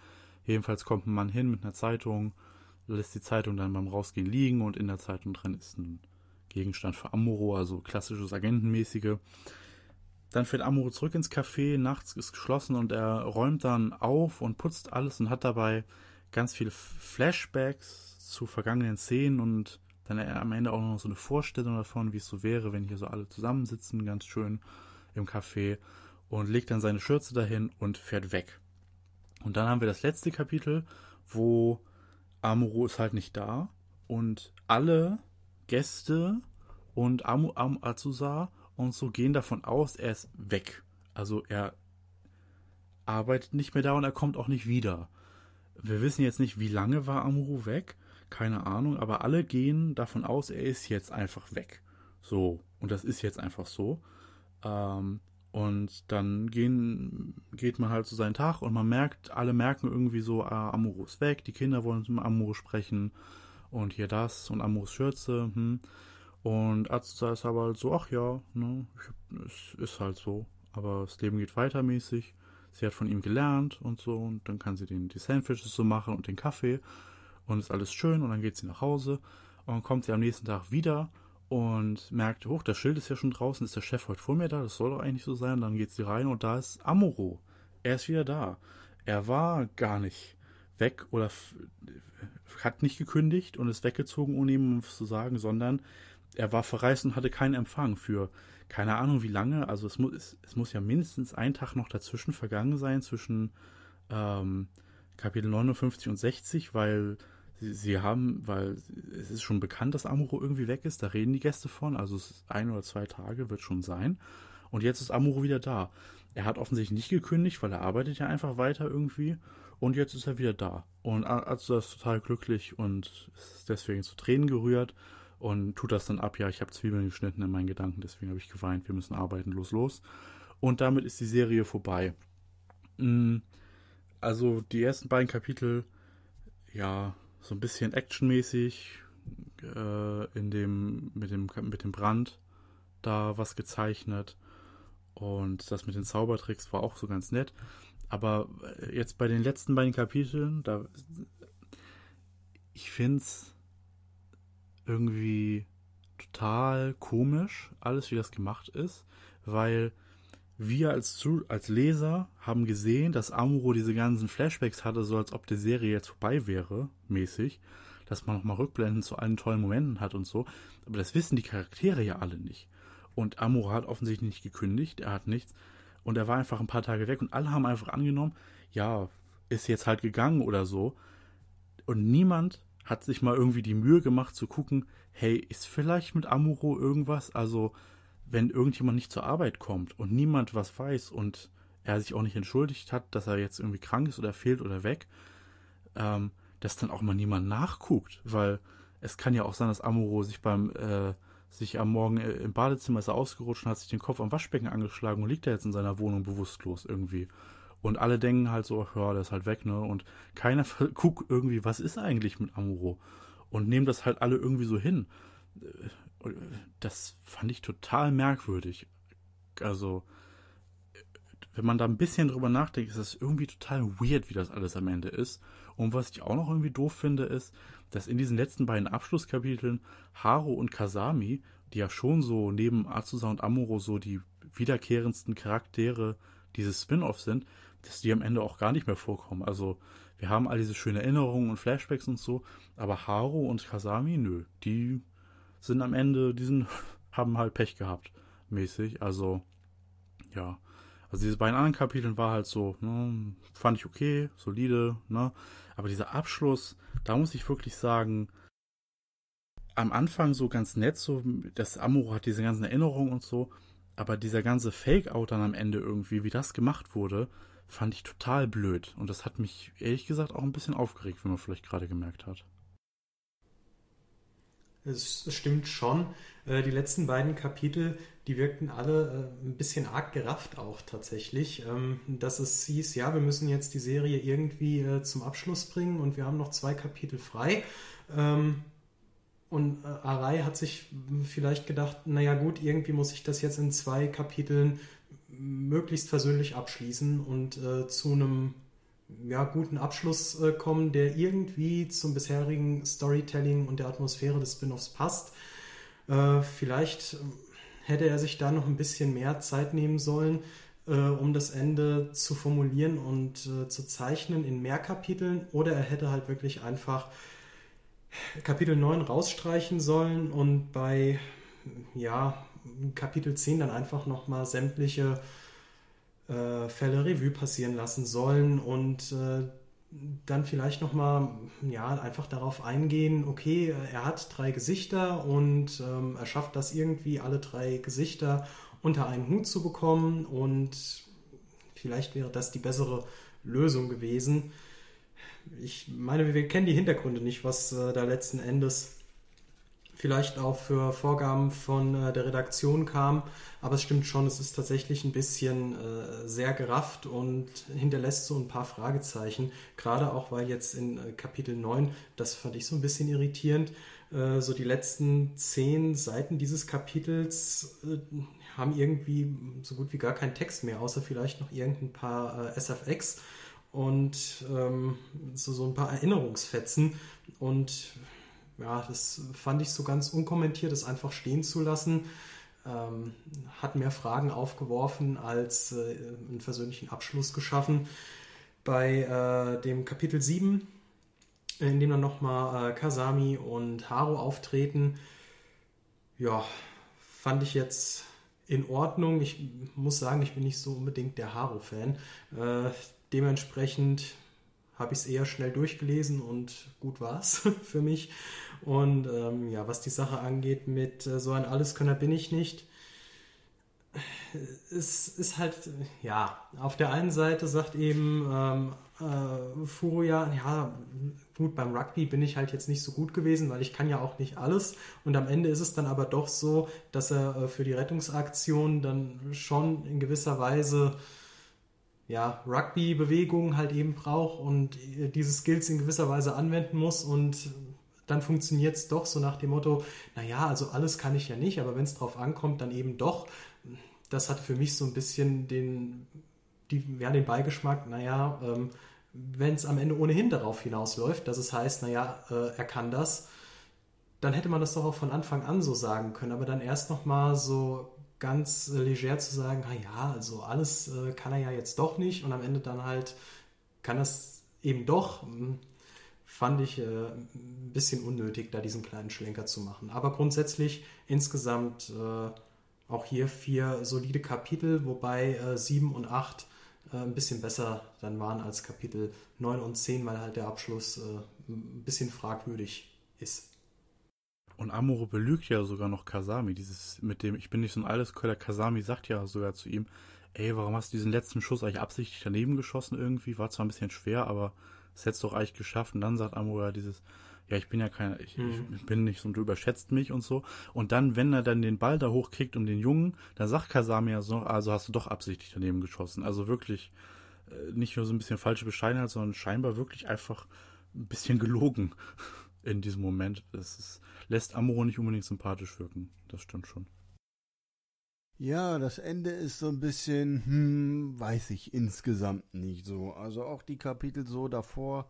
Jedenfalls kommt ein Mann hin mit einer Zeitung, lässt die Zeitung dann beim Rausgehen liegen und in der Zeitung drin ist ein Gegenstand für Amuro, also klassisches Agentenmäßige. Dann fährt Amuro zurück ins Café, nachts ist geschlossen und er räumt dann auf und putzt alles und hat dabei ganz viele Flashbacks zu vergangenen Szenen und dann am Ende auch noch so eine Vorstellung davon, wie es so wäre, wenn hier so alle zusammensitzen, ganz schön im Café und legt dann seine Schürze dahin und fährt weg. Und dann haben wir das letzte Kapitel, wo Amuro ist halt nicht da und alle Gäste und Amu Am Azusa und so gehen davon aus, er ist weg. Also er arbeitet nicht mehr da und er kommt auch nicht wieder. Wir wissen jetzt nicht, wie lange war Amuro weg, keine Ahnung, aber alle gehen davon aus, er ist jetzt einfach weg. So, und das ist jetzt einfach so. Ähm, und dann gehen, geht man halt zu so seinen Tag und man merkt, alle merken irgendwie so, ah, Amuro ist weg, die Kinder wollen mit Amuro sprechen und hier das und Amuros Schürze, hm. Und Azusa ist aber halt so, ach ja, ne, es ist halt so. Aber das Leben geht weitermäßig. Sie hat von ihm gelernt und so. Und dann kann sie den, die Sandwiches so machen und den Kaffee. Und ist alles schön. Und dann geht sie nach Hause. Und kommt sie am nächsten Tag wieder und merkt, hoch, das Schild ist ja schon draußen. Ist der Chef heute vor mir da? Das soll doch eigentlich so sein. Und dann geht sie rein und da ist Amoro. Er ist wieder da. Er war gar nicht weg oder hat nicht gekündigt und ist weggezogen, ohne ihm zu sagen, sondern er war verreist und hatte keinen Empfang für keine Ahnung wie lange. Also es muss, es, muss ja mindestens ein Tag noch dazwischen vergangen sein, zwischen ähm, Kapitel 59 und 60, weil sie, sie, haben, weil es ist schon bekannt, dass Amuro irgendwie weg ist, da reden die Gäste von, also es ein oder zwei Tage wird schon sein. Und jetzt ist Amuro wieder da. Er hat offensichtlich nicht gekündigt, weil er arbeitet ja einfach weiter irgendwie. Und jetzt ist er wieder da. Und also ist total glücklich und ist deswegen zu Tränen gerührt und tut das dann ab, ja, ich habe Zwiebeln geschnitten in meinen Gedanken, deswegen habe ich geweint, wir müssen arbeiten, los, los. Und damit ist die Serie vorbei. Mm, also die ersten beiden Kapitel, ja, so ein bisschen actionmäßig, äh, in dem, mit dem, mit dem Brand da was gezeichnet. Und das mit den Zaubertricks war auch so ganz nett. Aber äh, jetzt bei den letzten beiden Kapiteln, da ich finde es irgendwie total komisch, alles wie das gemacht ist, weil wir als, als Leser haben gesehen, dass Amuro diese ganzen Flashbacks hatte, so als ob die Serie jetzt vorbei wäre, mäßig. Dass man nochmal Rückblenden zu allen tollen Momenten hat und so. Aber das wissen die Charaktere ja alle nicht. Und Amuro hat offensichtlich nicht gekündigt, er hat nichts. Und er war einfach ein paar Tage weg und alle haben einfach angenommen, ja, ist jetzt halt gegangen oder so. Und niemand hat sich mal irgendwie die Mühe gemacht zu gucken, hey, ist vielleicht mit Amuro irgendwas? Also, wenn irgendjemand nicht zur Arbeit kommt und niemand was weiß und er sich auch nicht entschuldigt hat, dass er jetzt irgendwie krank ist oder fehlt oder weg, ähm, dass dann auch mal niemand nachguckt, weil es kann ja auch sein, dass Amuro sich beim äh, sich am Morgen äh, im Badezimmer ist er ausgerutscht und hat sich den Kopf am Waschbecken angeschlagen und liegt da jetzt in seiner Wohnung bewusstlos irgendwie. Und alle denken halt so, ja, der ist halt weg, ne? Und keiner guckt irgendwie, was ist eigentlich mit Amuro? Und nehmen das halt alle irgendwie so hin. Das fand ich total merkwürdig. Also, wenn man da ein bisschen drüber nachdenkt, ist das irgendwie total weird, wie das alles am Ende ist. Und was ich auch noch irgendwie doof finde, ist, dass in diesen letzten beiden Abschlusskapiteln Haru und Kasami, die ja schon so neben Azusa und Amuro so die wiederkehrendsten Charaktere dieses Spin-off sind, dass die am Ende auch gar nicht mehr vorkommen. Also wir haben all diese schönen Erinnerungen und Flashbacks und so, aber Haru und Kasami, nö, die sind am Ende, die sind, haben halt Pech gehabt, mäßig. Also ja, also diese beiden anderen Kapiteln war halt so, ne, fand ich okay, solide, ne, aber dieser Abschluss, da muss ich wirklich sagen, am Anfang so ganz nett, so, das Amuro hat diese ganzen Erinnerungen und so, aber dieser ganze Fake-Out dann am Ende irgendwie, wie das gemacht wurde, fand ich total blöd. Und das hat mich ehrlich gesagt auch ein bisschen aufgeregt, wie man vielleicht gerade gemerkt hat. Es stimmt schon. Äh, die letzten beiden Kapitel, die wirkten alle äh, ein bisschen arg gerafft auch tatsächlich. Ähm, dass es hieß, ja, wir müssen jetzt die Serie irgendwie äh, zum Abschluss bringen und wir haben noch zwei Kapitel frei. Ähm, und Arai hat sich vielleicht gedacht, naja gut, irgendwie muss ich das jetzt in zwei Kapiteln möglichst versöhnlich abschließen und zu einem ja, guten Abschluss äh, kommen, der irgendwie zum bisherigen Storytelling und der Atmosphäre des Spin-offs passt. Äh, vielleicht ähm, hätte er sich da noch ein bisschen mehr Zeit nehmen sollen, äh, um das Ende zu formulieren und äh, zu zeichnen in mehr Kapiteln, oder er hätte halt wirklich einfach Kapitel 9 rausstreichen sollen und bei ja, Kapitel 10 dann einfach nochmal sämtliche äh, Fälle Revue passieren lassen sollen und äh, dann vielleicht nochmal ja, einfach darauf eingehen, okay, er hat drei Gesichter und ähm, er schafft das irgendwie, alle drei Gesichter unter einen Hut zu bekommen und vielleicht wäre das die bessere Lösung gewesen. Ich meine, wir kennen die Hintergründe nicht, was äh, da letzten Endes vielleicht auch für Vorgaben von äh, der Redaktion kam. Aber es stimmt schon, es ist tatsächlich ein bisschen äh, sehr gerafft und hinterlässt so ein paar Fragezeichen. Gerade auch, weil jetzt in äh, Kapitel 9, das fand ich so ein bisschen irritierend, äh, so die letzten zehn Seiten dieses Kapitels äh, haben irgendwie so gut wie gar keinen Text mehr, außer vielleicht noch irgendein paar äh, SFX und ähm, so, so ein paar Erinnerungsfetzen. Und ja, das fand ich so ganz unkommentiert, das einfach stehen zu lassen. Ähm, hat mehr Fragen aufgeworfen als äh, einen versöhnlichen Abschluss geschaffen. Bei äh, dem Kapitel 7, in dem dann nochmal äh, Kasami und Haru auftreten, ja, fand ich jetzt in Ordnung. Ich muss sagen, ich bin nicht so unbedingt der Haru-Fan. Äh, dementsprechend habe ich es eher schnell durchgelesen und gut war es für mich. Und ähm, ja, was die Sache angeht, mit äh, so ein Alleskönner bin ich nicht. Es ist halt, ja, auf der einen Seite sagt eben ähm, äh, Furuya, ja, gut, beim Rugby bin ich halt jetzt nicht so gut gewesen, weil ich kann ja auch nicht alles. Und am Ende ist es dann aber doch so, dass er äh, für die Rettungsaktion dann schon in gewisser Weise ja, Rugby-Bewegungen halt eben braucht und äh, diese Skills in gewisser Weise anwenden muss und dann funktioniert es doch so nach dem Motto, naja, also alles kann ich ja nicht, aber wenn es drauf ankommt, dann eben doch. Das hat für mich so ein bisschen den, die, ja, den Beigeschmack, naja, ähm, wenn es am Ende ohnehin darauf hinausläuft, dass es heißt, naja, äh, er kann das, dann hätte man das doch auch von Anfang an so sagen können, aber dann erst nochmal so ganz äh, leger zu sagen, ah ja, also alles äh, kann er ja jetzt doch nicht und am Ende dann halt kann das eben doch, hm, fand ich äh, ein bisschen unnötig, da diesen kleinen Schlenker zu machen. Aber grundsätzlich insgesamt äh, auch hier vier solide Kapitel, wobei äh, sieben und acht äh, ein bisschen besser dann waren als Kapitel 9 und 10, weil halt der Abschluss ein bisschen fragwürdig ist. Und Amuro belügt ja sogar noch Kasami, dieses mit dem, ich bin nicht so ein Alleskörder, Kasami sagt ja sogar zu ihm, ey, warum hast du diesen letzten Schuss eigentlich absichtlich daneben geschossen irgendwie? War zwar ein bisschen schwer, aber das hättest du doch eigentlich geschafft. Und dann sagt Amuro ja dieses, ja, ich bin ja kein, ich, mhm. ich, bin nicht so, und du überschätzt mich und so. Und dann, wenn er dann den Ball da hochkriegt um den Jungen, dann sagt Kasami ja so, also hast du doch absichtlich daneben geschossen. Also wirklich äh, nicht nur so ein bisschen falsche Bescheidenheit, sondern scheinbar wirklich einfach ein bisschen gelogen in diesem Moment. Das ist, lässt Amuro nicht unbedingt sympathisch wirken. Das stimmt schon. Ja, das Ende ist so ein bisschen, hm, weiß ich insgesamt nicht so. Also auch die Kapitel so davor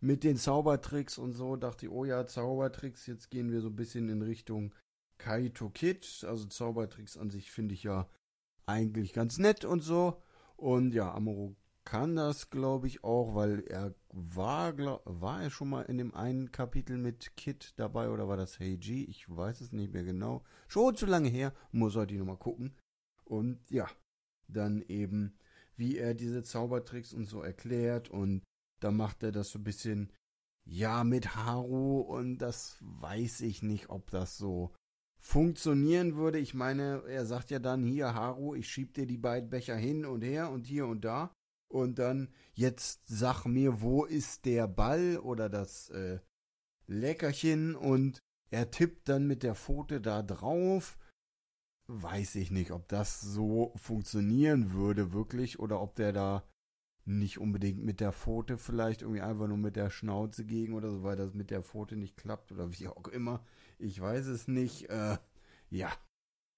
mit den Zaubertricks und so, dachte ich, oh ja, Zaubertricks, jetzt gehen wir so ein bisschen in Richtung Kaito Kid. Also Zaubertricks an sich finde ich ja eigentlich ganz nett und so. Und ja, Amuro kann das, glaube ich, auch, weil er war, glaub, war er schon mal in dem einen Kapitel mit Kit dabei oder war das Heiji? Ich weiß es nicht mehr genau. Schon zu lange her, muss heute nochmal gucken. Und ja, dann eben, wie er diese Zaubertricks und so erklärt und da macht er das so ein bisschen, ja, mit Haru und das weiß ich nicht, ob das so funktionieren würde. Ich meine, er sagt ja dann hier, Haru, ich schieb dir die beiden Becher hin und her und hier und da und dann jetzt sag mir, wo ist der Ball oder das äh, Leckerchen und er tippt dann mit der Pfote da drauf. Weiß ich nicht, ob das so funktionieren würde wirklich oder ob der da nicht unbedingt mit der Pfote vielleicht irgendwie einfach nur mit der Schnauze gegen oder so, weil das mit der Pfote nicht klappt oder wie auch immer. Ich weiß es nicht. Äh, ja.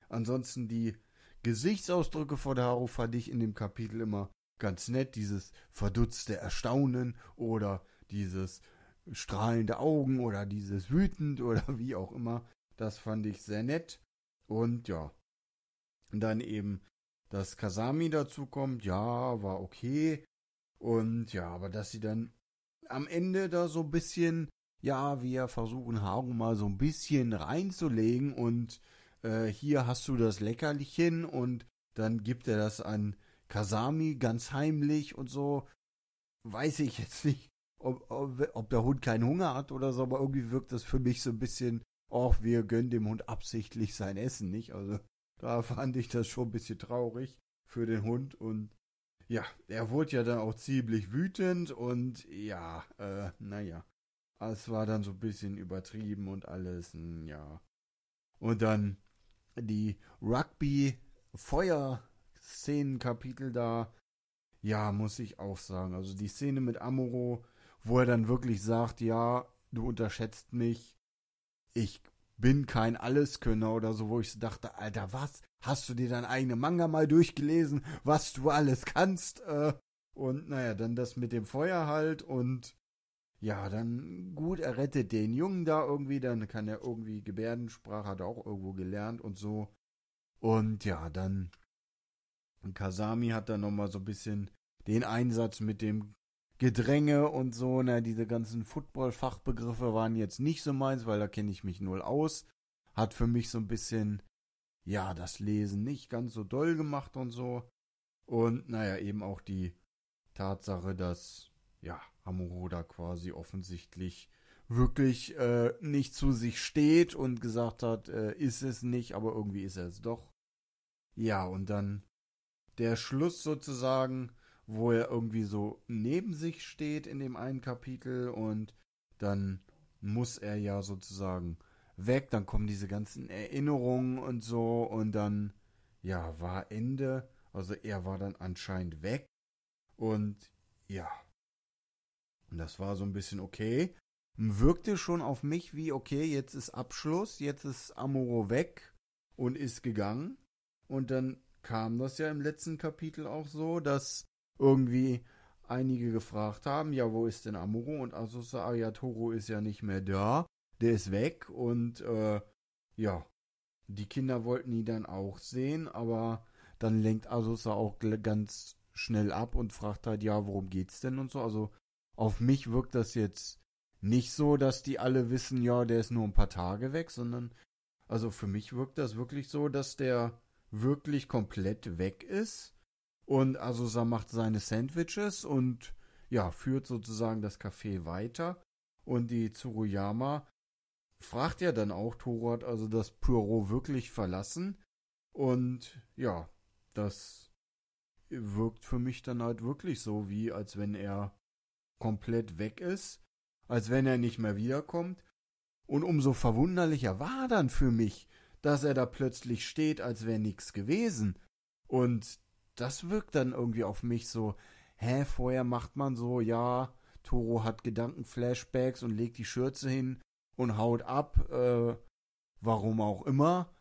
Ansonsten die Gesichtsausdrücke der Haru fand ich in dem Kapitel immer ganz nett, dieses verdutzte Erstaunen oder dieses strahlende Augen oder dieses wütend oder wie auch immer. Das fand ich sehr nett. Und ja, dann eben, dass Kasami dazu kommt, ja, war okay. Und ja, aber dass sie dann am Ende da so ein bisschen, ja, wir versuchen Haru mal so ein bisschen reinzulegen und äh, hier hast du das Leckerlichen und dann gibt er das an Kasami ganz heimlich und so. Weiß ich jetzt nicht, ob, ob, ob der Hund keinen Hunger hat oder so, aber irgendwie wirkt das für mich so ein bisschen, ach, wir gönnen dem Hund absichtlich sein Essen, nicht? Also da fand ich das schon ein bisschen traurig für den Hund und ja, er wurde ja dann auch ziemlich wütend und ja, äh, naja. Es war dann so ein bisschen übertrieben und alles, ja. Und dann die Rugby-Feuer- Szenenkapitel da, ja, muss ich auch sagen. Also die Szene mit Amuro, wo er dann wirklich sagt, ja, du unterschätzt mich, ich bin kein Alleskönner oder so, wo ich dachte, Alter, was? Hast du dir dein eigener Manga mal durchgelesen, was du alles kannst? Äh, und naja, dann das mit dem Feuer halt und ja, dann gut, er rettet den Jungen da irgendwie, dann kann er irgendwie Gebärdensprache, hat er auch irgendwo gelernt und so. Und ja, dann und Kasami hat dann nochmal so ein bisschen den Einsatz mit dem Gedränge und so, na, diese ganzen Football-Fachbegriffe waren jetzt nicht so meins, weil da kenne ich mich null aus. Hat für mich so ein bisschen, ja, das Lesen nicht ganz so doll gemacht und so. Und naja, eben auch die Tatsache, dass, ja, Amuro da quasi offensichtlich wirklich äh, nicht zu sich steht und gesagt hat, äh, ist es nicht, aber irgendwie ist er es doch. Ja, und dann der Schluss sozusagen, wo er irgendwie so neben sich steht in dem einen Kapitel und dann muss er ja sozusagen weg, dann kommen diese ganzen Erinnerungen und so und dann, ja, war Ende, also er war dann anscheinend weg und ja, und das war so ein bisschen okay, wirkte schon auf mich wie, okay, jetzt ist Abschluss, jetzt ist Amuro weg und ist gegangen. Und dann kam das ja im letzten Kapitel auch so, dass irgendwie einige gefragt haben, ja, wo ist denn Amuro? Und Asusa Ayatoro ist ja nicht mehr da, der ist weg und äh, ja, die Kinder wollten ihn dann auch sehen, aber dann lenkt Asusa auch ganz schnell ab und fragt halt, ja, worum geht's denn und so. Also auf mich wirkt das jetzt nicht so, dass die alle wissen, ja, der ist nur ein paar Tage weg, sondern also für mich wirkt das wirklich so, dass der wirklich komplett weg ist. Und Asusa macht seine Sandwiches und ja, führt sozusagen das Café weiter. Und die Tsuruyama fragt ja dann auch, Toro hat also das Pyro wirklich verlassen. Und ja, das wirkt für mich dann halt wirklich so, wie als wenn er komplett weg ist, als wenn er nicht mehr wiederkommt. Und umso verwunderlicher war dann für mich, dass er da plötzlich steht, als wäre nichts gewesen. Und das wirkt dann irgendwie auf mich so, hä, vorher macht man so, ja, Toro hat Gedankenflashbacks und legt die Schürze hin und haut ab, äh, warum auch immer.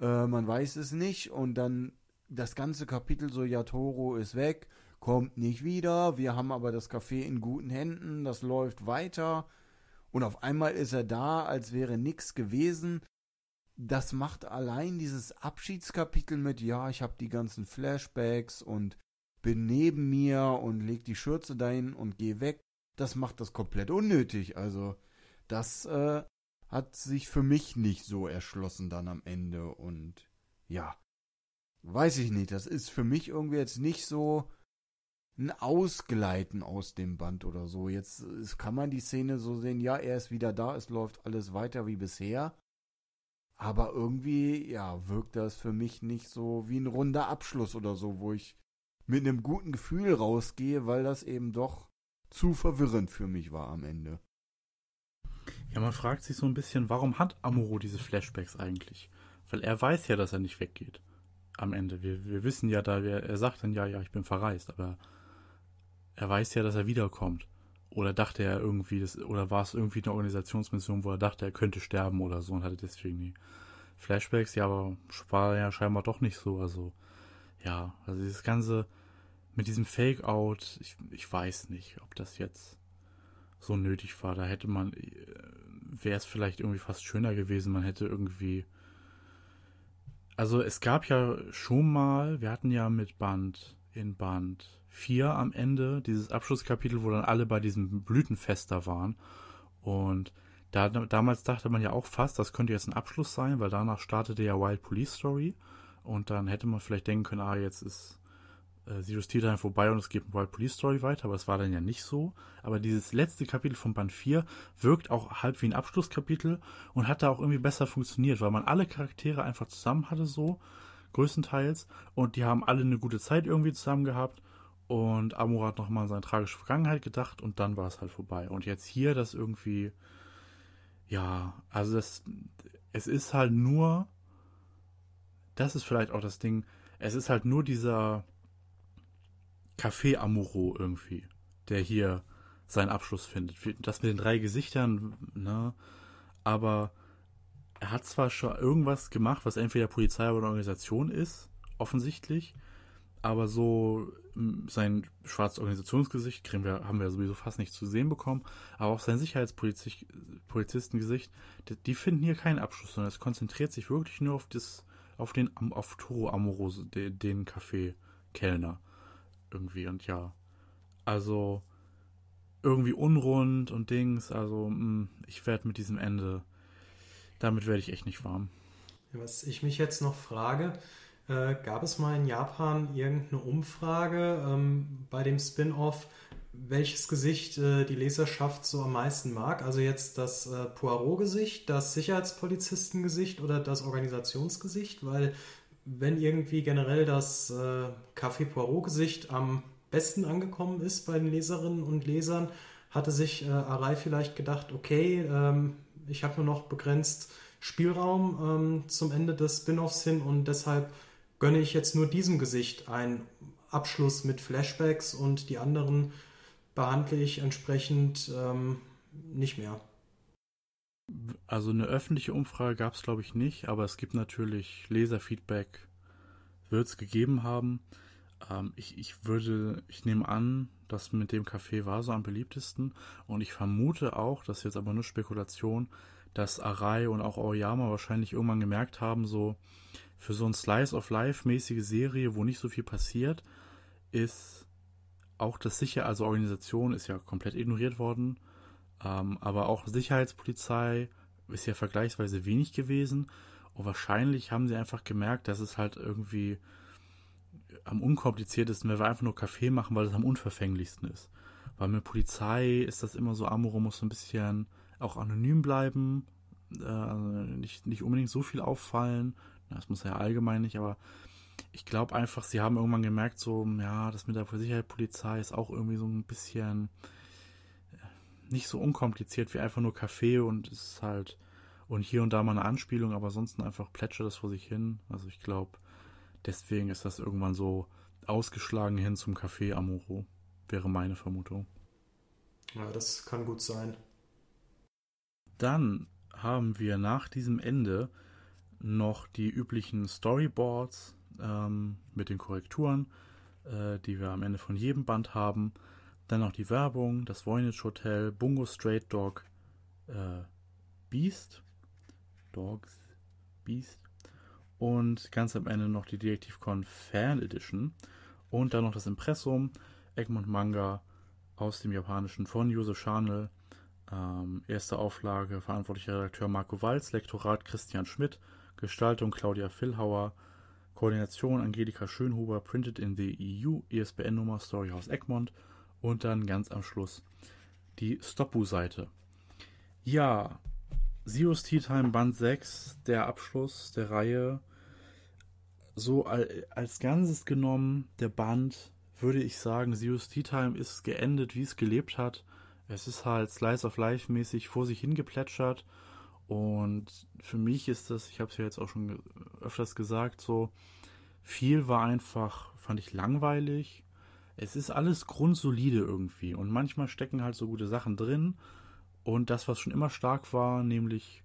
Äh, man weiß es nicht. Und dann das ganze Kapitel so, ja, Toro ist weg, kommt nicht wieder, wir haben aber das Café in guten Händen, das läuft weiter. Und auf einmal ist er da, als wäre nichts gewesen. Das macht allein dieses Abschiedskapitel mit, ja, ich habe die ganzen Flashbacks und bin neben mir und leg die Schürze dahin und geh weg. Das macht das komplett unnötig. Also, das äh, hat sich für mich nicht so erschlossen dann am Ende. Und ja, weiß ich nicht. Das ist für mich irgendwie jetzt nicht so ein Ausgleiten aus dem Band oder so. Jetzt kann man die Szene so sehen, ja, er ist wieder da, es läuft alles weiter wie bisher. Aber irgendwie, ja, wirkt das für mich nicht so wie ein runder Abschluss oder so, wo ich mit einem guten Gefühl rausgehe, weil das eben doch zu verwirrend für mich war am Ende. Ja, man fragt sich so ein bisschen, warum hat Amuro diese Flashbacks eigentlich? Weil er weiß ja, dass er nicht weggeht. Am Ende. Wir, wir wissen ja da, er sagt dann ja, ja, ich bin verreist, aber er weiß ja, dass er wiederkommt. Oder dachte er irgendwie, das, oder war es irgendwie eine Organisationsmission, wo er dachte, er könnte sterben oder so und hatte deswegen die Flashbacks, ja, aber war ja scheinbar doch nicht so. Also, ja, also dieses ganze mit diesem Fake-Out, ich, ich weiß nicht, ob das jetzt so nötig war. Da hätte man, äh, wäre es vielleicht irgendwie fast schöner gewesen, man hätte irgendwie. Also es gab ja schon mal, wir hatten ja mit Band in Band 4 am Ende, dieses Abschlusskapitel, wo dann alle bei diesem Blütenfest da waren. Und da, damals dachte man ja auch fast, das könnte jetzt ein Abschluss sein, weil danach startete ja Wild Police Story. Und dann hätte man vielleicht denken können, ah, jetzt ist äh, Time vorbei und es geht mit Wild Police Story weiter, aber es war dann ja nicht so. Aber dieses letzte Kapitel von Band 4 wirkt auch halb wie ein Abschlusskapitel und hat da auch irgendwie besser funktioniert, weil man alle Charaktere einfach zusammen hatte so, größtenteils. Und die haben alle eine gute Zeit irgendwie zusammen gehabt. Und Amor hat nochmal an seine tragische Vergangenheit gedacht und dann war es halt vorbei. Und jetzt hier das irgendwie, ja, also das, es ist halt nur, das ist vielleicht auch das Ding, es ist halt nur dieser Café Amuro irgendwie, der hier seinen Abschluss findet. Das mit den drei Gesichtern, ne, aber er hat zwar schon irgendwas gemacht, was entweder Polizei oder Organisation ist, offensichtlich, aber so sein schwarzes Organisationsgesicht kriegen wir, haben wir sowieso fast nicht zu sehen bekommen, aber auch sein Sicherheitspolizistengesicht, die, finden hier keinen Abschluss, sondern es konzentriert sich wirklich nur auf das, auf den, auf Toro Amorose, den, den Café-Kellner. Irgendwie und ja. Also, irgendwie unrund und Dings, also, mh, ich werde mit diesem Ende, damit werde ich echt nicht warm. Was ich mich jetzt noch frage, äh, gab es mal in Japan irgendeine Umfrage ähm, bei dem Spin-off, welches Gesicht äh, die Leserschaft so am meisten mag? Also jetzt das äh, Poirot-Gesicht, das Sicherheitspolizistengesicht oder das Organisationsgesicht? Weil wenn irgendwie generell das äh, Café Poirot-Gesicht am besten angekommen ist bei den Leserinnen und Lesern, hatte sich äh, Arai vielleicht gedacht, okay, ähm, ich habe nur noch begrenzt Spielraum ähm, zum Ende des Spin-offs hin und deshalb gönne ich jetzt nur diesem Gesicht einen Abschluss mit Flashbacks und die anderen behandle ich entsprechend ähm, nicht mehr. Also eine öffentliche Umfrage gab es, glaube ich, nicht, aber es gibt natürlich Leserfeedback, wird es gegeben haben. Ähm, ich, ich würde, ich nehme an, das mit dem Café war so am beliebtesten und ich vermute auch, das ist jetzt aber nur Spekulation, dass Arai und auch Aoyama wahrscheinlich irgendwann gemerkt haben, so für so ein Slice of Life mäßige Serie, wo nicht so viel passiert, ist auch das Sicher, also Organisation ist ja komplett ignoriert worden, ähm, aber auch Sicherheitspolizei ist ja vergleichsweise wenig gewesen. Und wahrscheinlich haben sie einfach gemerkt, dass es halt irgendwie am unkompliziertesten wäre, einfach nur Kaffee machen, weil es am unverfänglichsten ist. Weil mit Polizei ist das immer so, Amuro muss so ein bisschen auch anonym bleiben, äh, nicht, nicht unbedingt so viel auffallen. Das muss ja allgemein nicht, aber ich glaube einfach, sie haben irgendwann gemerkt, so, ja, das mit der Sicherheitspolizei ist auch irgendwie so ein bisschen äh, nicht so unkompliziert wie einfach nur Kaffee und es ist halt und hier und da mal eine Anspielung, aber ansonsten einfach plätschert das vor sich hin. Also ich glaube, deswegen ist das irgendwann so ausgeschlagen hin zum Café Amuro, wäre meine Vermutung. Ja, das kann gut sein. Dann haben wir nach diesem Ende noch die üblichen Storyboards ähm, mit den Korrekturen, äh, die wir am Ende von jedem Band haben. Dann noch die Werbung, das Voynich Hotel, Bungo Straight Dog, äh, Beast, Dogs, Beast. Und ganz am Ende noch die Detektivcon Fan Edition. Und dann noch das Impressum, Egmont Manga aus dem Japanischen von Josef Scharnel, ähm, erste Auflage, verantwortlicher Redakteur Marco Walz, Lektorat Christian Schmidt, Gestaltung Claudia Villhauer, Koordination Angelika Schönhuber, Printed in the EU, ISBN-Nummer Storyhouse Egmont und dann ganz am Schluss die Stoppu-Seite. Ja, Zero's Tea Time Band 6, der Abschluss der Reihe. So als Ganzes genommen, der Band, würde ich sagen, Zero's Tea Time ist geendet, wie es gelebt hat. Es ist halt Slice of Life mäßig vor sich hingeplätschert. Und für mich ist das, ich habe es ja jetzt auch schon öfters gesagt, so viel war einfach, fand ich langweilig. Es ist alles grundsolide irgendwie. Und manchmal stecken halt so gute Sachen drin. Und das, was schon immer stark war, nämlich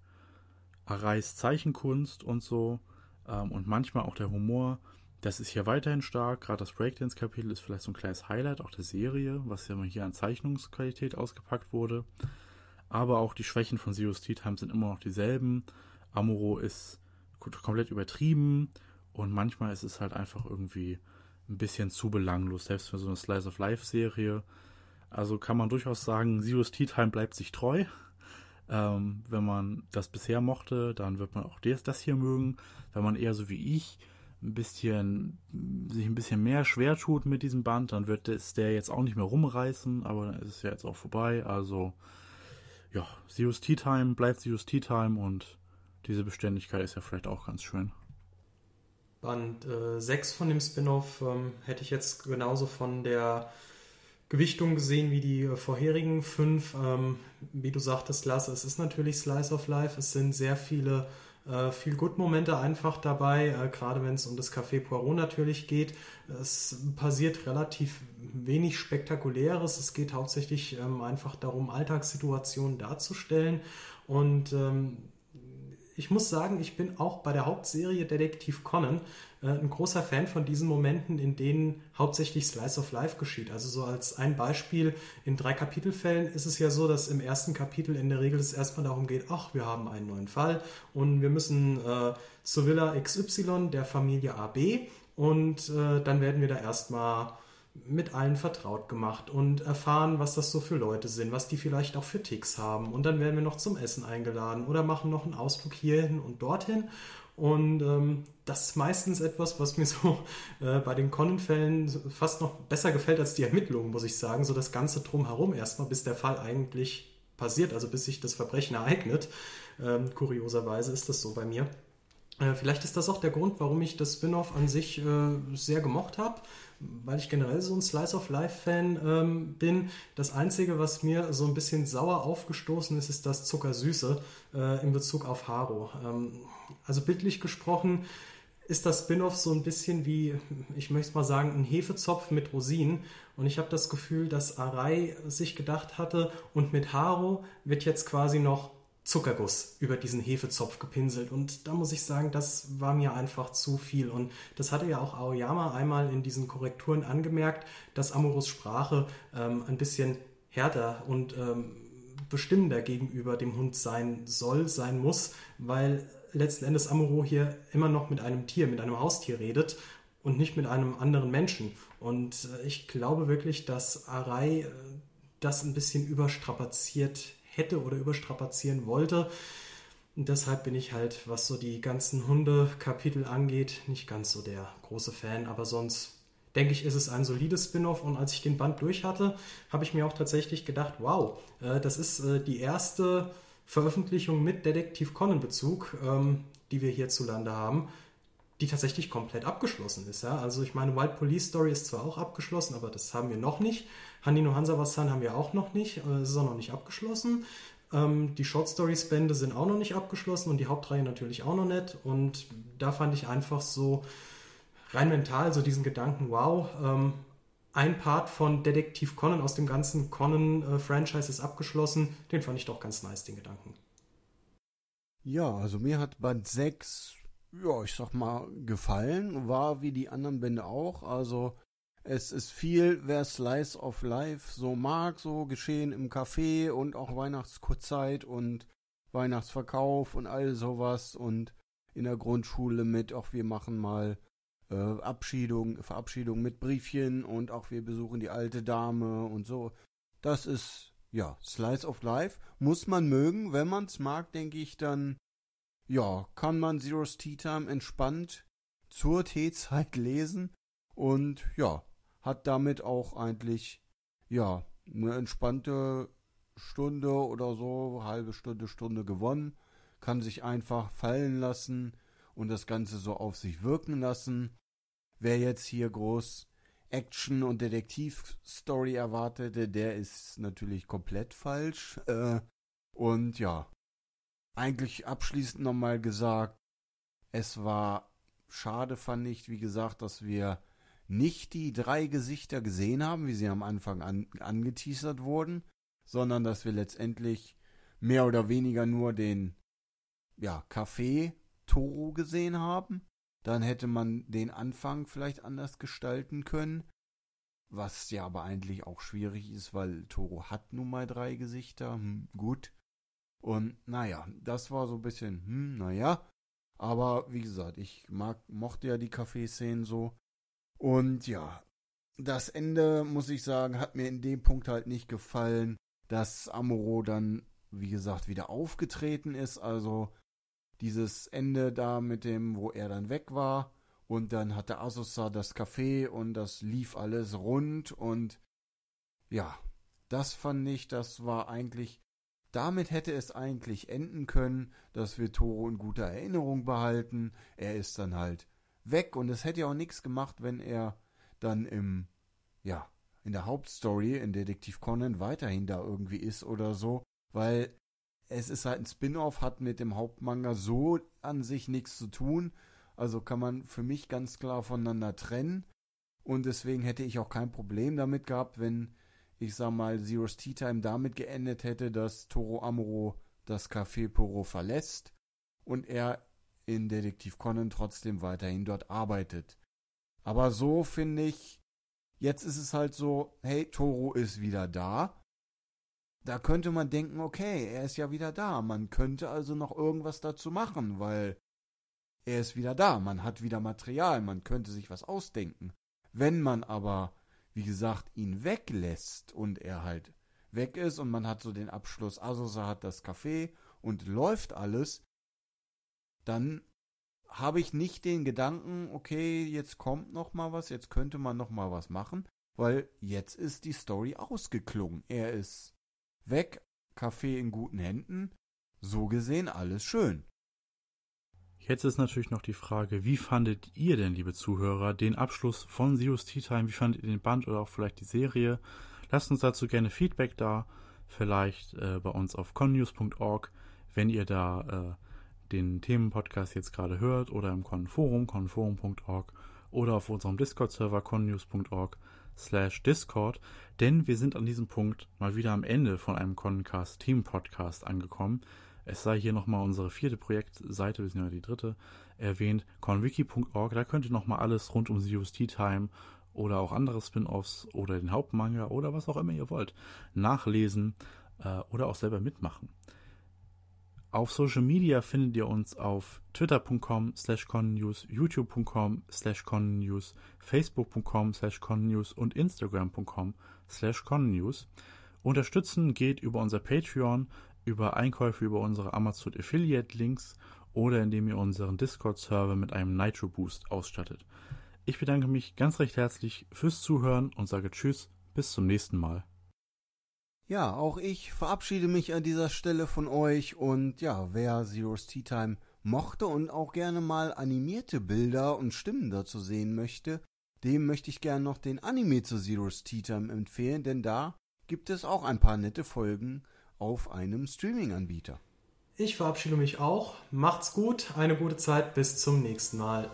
Arais Zeichenkunst und so, ähm, und manchmal auch der Humor, das ist hier weiterhin stark. Gerade das Breakdance-Kapitel ist vielleicht so ein kleines Highlight auch der Serie, was ja mal hier an Zeichnungsqualität ausgepackt wurde. Aber auch die Schwächen von Zero's Tea Time sind immer noch dieselben. Amuro ist komplett übertrieben und manchmal ist es halt einfach irgendwie ein bisschen zu belanglos, selbst für so eine Slice of Life Serie also kann man durchaus sagen, Zero's Tea Time bleibt sich treu. Ähm, wenn man das bisher mochte, dann wird man auch das hier mögen. Wenn man eher so wie ich ein bisschen sich ein bisschen mehr schwer tut mit diesem Band, dann wird es der jetzt auch nicht mehr rumreißen, aber dann ist es ja jetzt auch vorbei. Also ja, Zero's Tea Time bleibt Zero's Tea Time und diese Beständigkeit ist ja vielleicht auch ganz schön. Band äh, 6 von dem Spin-off ähm, hätte ich jetzt genauso von der Gewichtung gesehen wie die äh, vorherigen fünf. Ähm, wie du sagtest, Lasse, es ist natürlich Slice of Life. Es sind sehr viele äh, viel Good-Momente einfach dabei, äh, gerade wenn es um das Café Poirot natürlich geht. Es passiert relativ wenig Spektakuläres. Es geht hauptsächlich ähm, einfach darum, Alltagssituationen darzustellen. Und ähm, ich muss sagen, ich bin auch bei der Hauptserie Detektiv Conan äh, ein großer Fan von diesen Momenten, in denen hauptsächlich Slice of Life geschieht. Also so als ein Beispiel, in drei Kapitelfällen ist es ja so, dass im ersten Kapitel in der Regel es erstmal darum geht, ach, wir haben einen neuen Fall und wir müssen äh, zur Villa XY der Familie AB und äh, dann werden wir da erstmal mit allen vertraut gemacht und erfahren, was das so für Leute sind, was die vielleicht auch für Ticks haben. Und dann werden wir noch zum Essen eingeladen oder machen noch einen Ausflug hierhin und dorthin. Und ähm, das ist meistens etwas, was mir so äh, bei den Conan-Fällen fast noch besser gefällt als die Ermittlungen, muss ich sagen. So das Ganze drumherum erstmal, bis der Fall eigentlich passiert, also bis sich das Verbrechen ereignet. Ähm, kurioserweise ist das so bei mir. Äh, vielleicht ist das auch der Grund, warum ich das Spin-off an sich äh, sehr gemocht habe weil ich generell so ein Slice of Life-Fan ähm, bin. Das Einzige, was mir so ein bisschen sauer aufgestoßen ist, ist das Zuckersüße äh, in Bezug auf Haro. Ähm, also bildlich gesprochen ist das Spin-off so ein bisschen wie, ich möchte mal sagen, ein Hefezopf mit Rosinen. Und ich habe das Gefühl, dass Arai sich gedacht hatte, und mit Haro wird jetzt quasi noch Zuckerguss über diesen Hefezopf gepinselt. Und da muss ich sagen, das war mir einfach zu viel. Und das hatte ja auch Aoyama einmal in diesen Korrekturen angemerkt, dass Amoros Sprache ähm, ein bisschen härter und ähm, bestimmender gegenüber dem Hund sein soll, sein muss, weil letzten Endes Amuro hier immer noch mit einem Tier, mit einem Haustier redet und nicht mit einem anderen Menschen. Und äh, ich glaube wirklich, dass Arai äh, das ein bisschen überstrapaziert hätte oder überstrapazieren wollte. Und deshalb bin ich halt, was so die ganzen Hunde-Kapitel angeht, nicht ganz so der große Fan. Aber sonst denke ich, ist es ein solides Spin-off. Und als ich den Band durch hatte, habe ich mir auch tatsächlich gedacht, wow, äh, das ist äh, die erste Veröffentlichung mit Detektiv Conan-Bezug, ähm, die wir hierzulande haben, die tatsächlich komplett abgeschlossen ist. Ja? Also ich meine, Wild Police Story ist zwar auch abgeschlossen, aber das haben wir noch nicht. Hanino Hansawasan haben wir auch noch nicht, äh, ist auch noch nicht abgeschlossen. Ähm, die Short Stories Bände sind auch noch nicht abgeschlossen und die Hauptreihe natürlich auch noch nicht. Und da fand ich einfach so rein mental so diesen Gedanken, wow, ähm, ein Part von Detektiv Conan aus dem ganzen Conan-Franchise ist abgeschlossen. Den fand ich doch ganz nice, den Gedanken. Ja, also mir hat Band 6, ja, ich sag mal, gefallen. War wie die anderen Bände auch. Also es ist viel, wer Slice of Life so mag, so geschehen im Café und auch Weihnachtskurzzeit und Weihnachtsverkauf und all sowas und in der Grundschule mit, auch wir machen mal äh, Abschiedung, Verabschiedung mit Briefchen und auch wir besuchen die alte Dame und so. Das ist, ja, Slice of Life. Muss man mögen. Wenn man es mag, denke ich, dann, ja, kann man Zero's Tea Time entspannt zur Teezeit lesen. Und ja, hat damit auch eigentlich, ja, eine entspannte Stunde oder so, halbe Stunde, Stunde gewonnen. Kann sich einfach fallen lassen und das Ganze so auf sich wirken lassen. Wer jetzt hier groß Action- und Detektivstory erwartete, der ist natürlich komplett falsch. Äh, und ja, eigentlich abschließend nochmal gesagt, es war schade, fand ich, wie gesagt, dass wir nicht die drei Gesichter gesehen haben, wie sie am Anfang an, angeteasert wurden, sondern dass wir letztendlich mehr oder weniger nur den ja, Café Toro gesehen haben dann hätte man den Anfang vielleicht anders gestalten können. Was ja aber eigentlich auch schwierig ist, weil Toro hat nun mal drei Gesichter. Hm, gut. Und naja, das war so ein bisschen, hm, naja. Aber wie gesagt, ich mag, mochte ja die Kaffeeszenen so. Und ja, das Ende, muss ich sagen, hat mir in dem Punkt halt nicht gefallen, dass Amuro dann, wie gesagt, wieder aufgetreten ist. Also dieses Ende da mit dem, wo er dann weg war. Und dann hatte Asusa das Café und das lief alles rund und ja, das fand ich, das war eigentlich, damit hätte es eigentlich enden können, dass wir Toro in guter Erinnerung behalten. Er ist dann halt weg und es hätte ja auch nichts gemacht, wenn er dann im, ja, in der Hauptstory in Detektiv Conan weiterhin da irgendwie ist oder so, weil es ist halt ein Spin-off, hat mit dem Hauptmanga so an sich nichts zu tun. Also kann man für mich ganz klar voneinander trennen. Und deswegen hätte ich auch kein Problem damit gehabt, wenn ich sag mal Zero's Tea Time damit geendet hätte, dass Toro Amuro das Café Poro verlässt und er in Detektiv Conan trotzdem weiterhin dort arbeitet. Aber so finde ich, jetzt ist es halt so, hey, Toro ist wieder da da könnte man denken, okay, er ist ja wieder da. Man könnte also noch irgendwas dazu machen, weil er ist wieder da. Man hat wieder Material. Man könnte sich was ausdenken. Wenn man aber, wie gesagt, ihn weglässt und er halt weg ist und man hat so den Abschluss, Asosa hat das Café und läuft alles, dann habe ich nicht den Gedanken, okay, jetzt kommt noch mal was, jetzt könnte man noch mal was machen, weil jetzt ist die Story ausgeklungen. Er ist Weg, Kaffee in guten Händen. So gesehen alles schön. Jetzt ist natürlich noch die Frage, wie fandet ihr denn, liebe Zuhörer, den Abschluss von Zero's Tea Time? Wie fandet ihr den Band oder auch vielleicht die Serie? Lasst uns dazu gerne Feedback da, vielleicht äh, bei uns auf connews.org, wenn ihr da äh, den Themenpodcast jetzt gerade hört oder im Conforum, conforum.org oder auf unserem Discord-Server connews.org slash Discord, denn wir sind an diesem Punkt mal wieder am Ende von einem Concast Team Podcast angekommen. Es sei hier nochmal unsere vierte Projektseite, wir sind ja die dritte, erwähnt, conwiki.org, da könnt ihr nochmal alles rund um Zero's Tea Time oder auch andere Spin-Offs oder den Hauptmanga oder was auch immer ihr wollt nachlesen. äh, oder auch selber mitmachen. Auf Social Media findet ihr uns auf twitter.com slash connews, youtube.com slash connews, facebook.com slash connews und instagram.com slash connews. Unterstützen geht über unser Patreon, über Einkäufe über unsere Amazon Affiliate Links oder indem ihr unseren Discord-Server mit einem Nitro Boost ausstattet. Ich bedanke mich ganz recht herzlich fürs Zuhören und sage Tschüss, bis zum nächsten Mal. Ja, auch ich verabschiede mich an dieser Stelle von euch und ja, wer Zero's Tea Time mochte und auch gerne mal animierte Bilder und Stimmen dazu sehen möchte, dem möchte ich gerne noch den Anime zu Zero's Tea Time empfehlen, denn da gibt es auch ein paar nette Folgen auf einem Streaming-Anbieter. Ich verabschiede mich auch. Macht's gut, eine gute Zeit, bis zum nächsten Mal.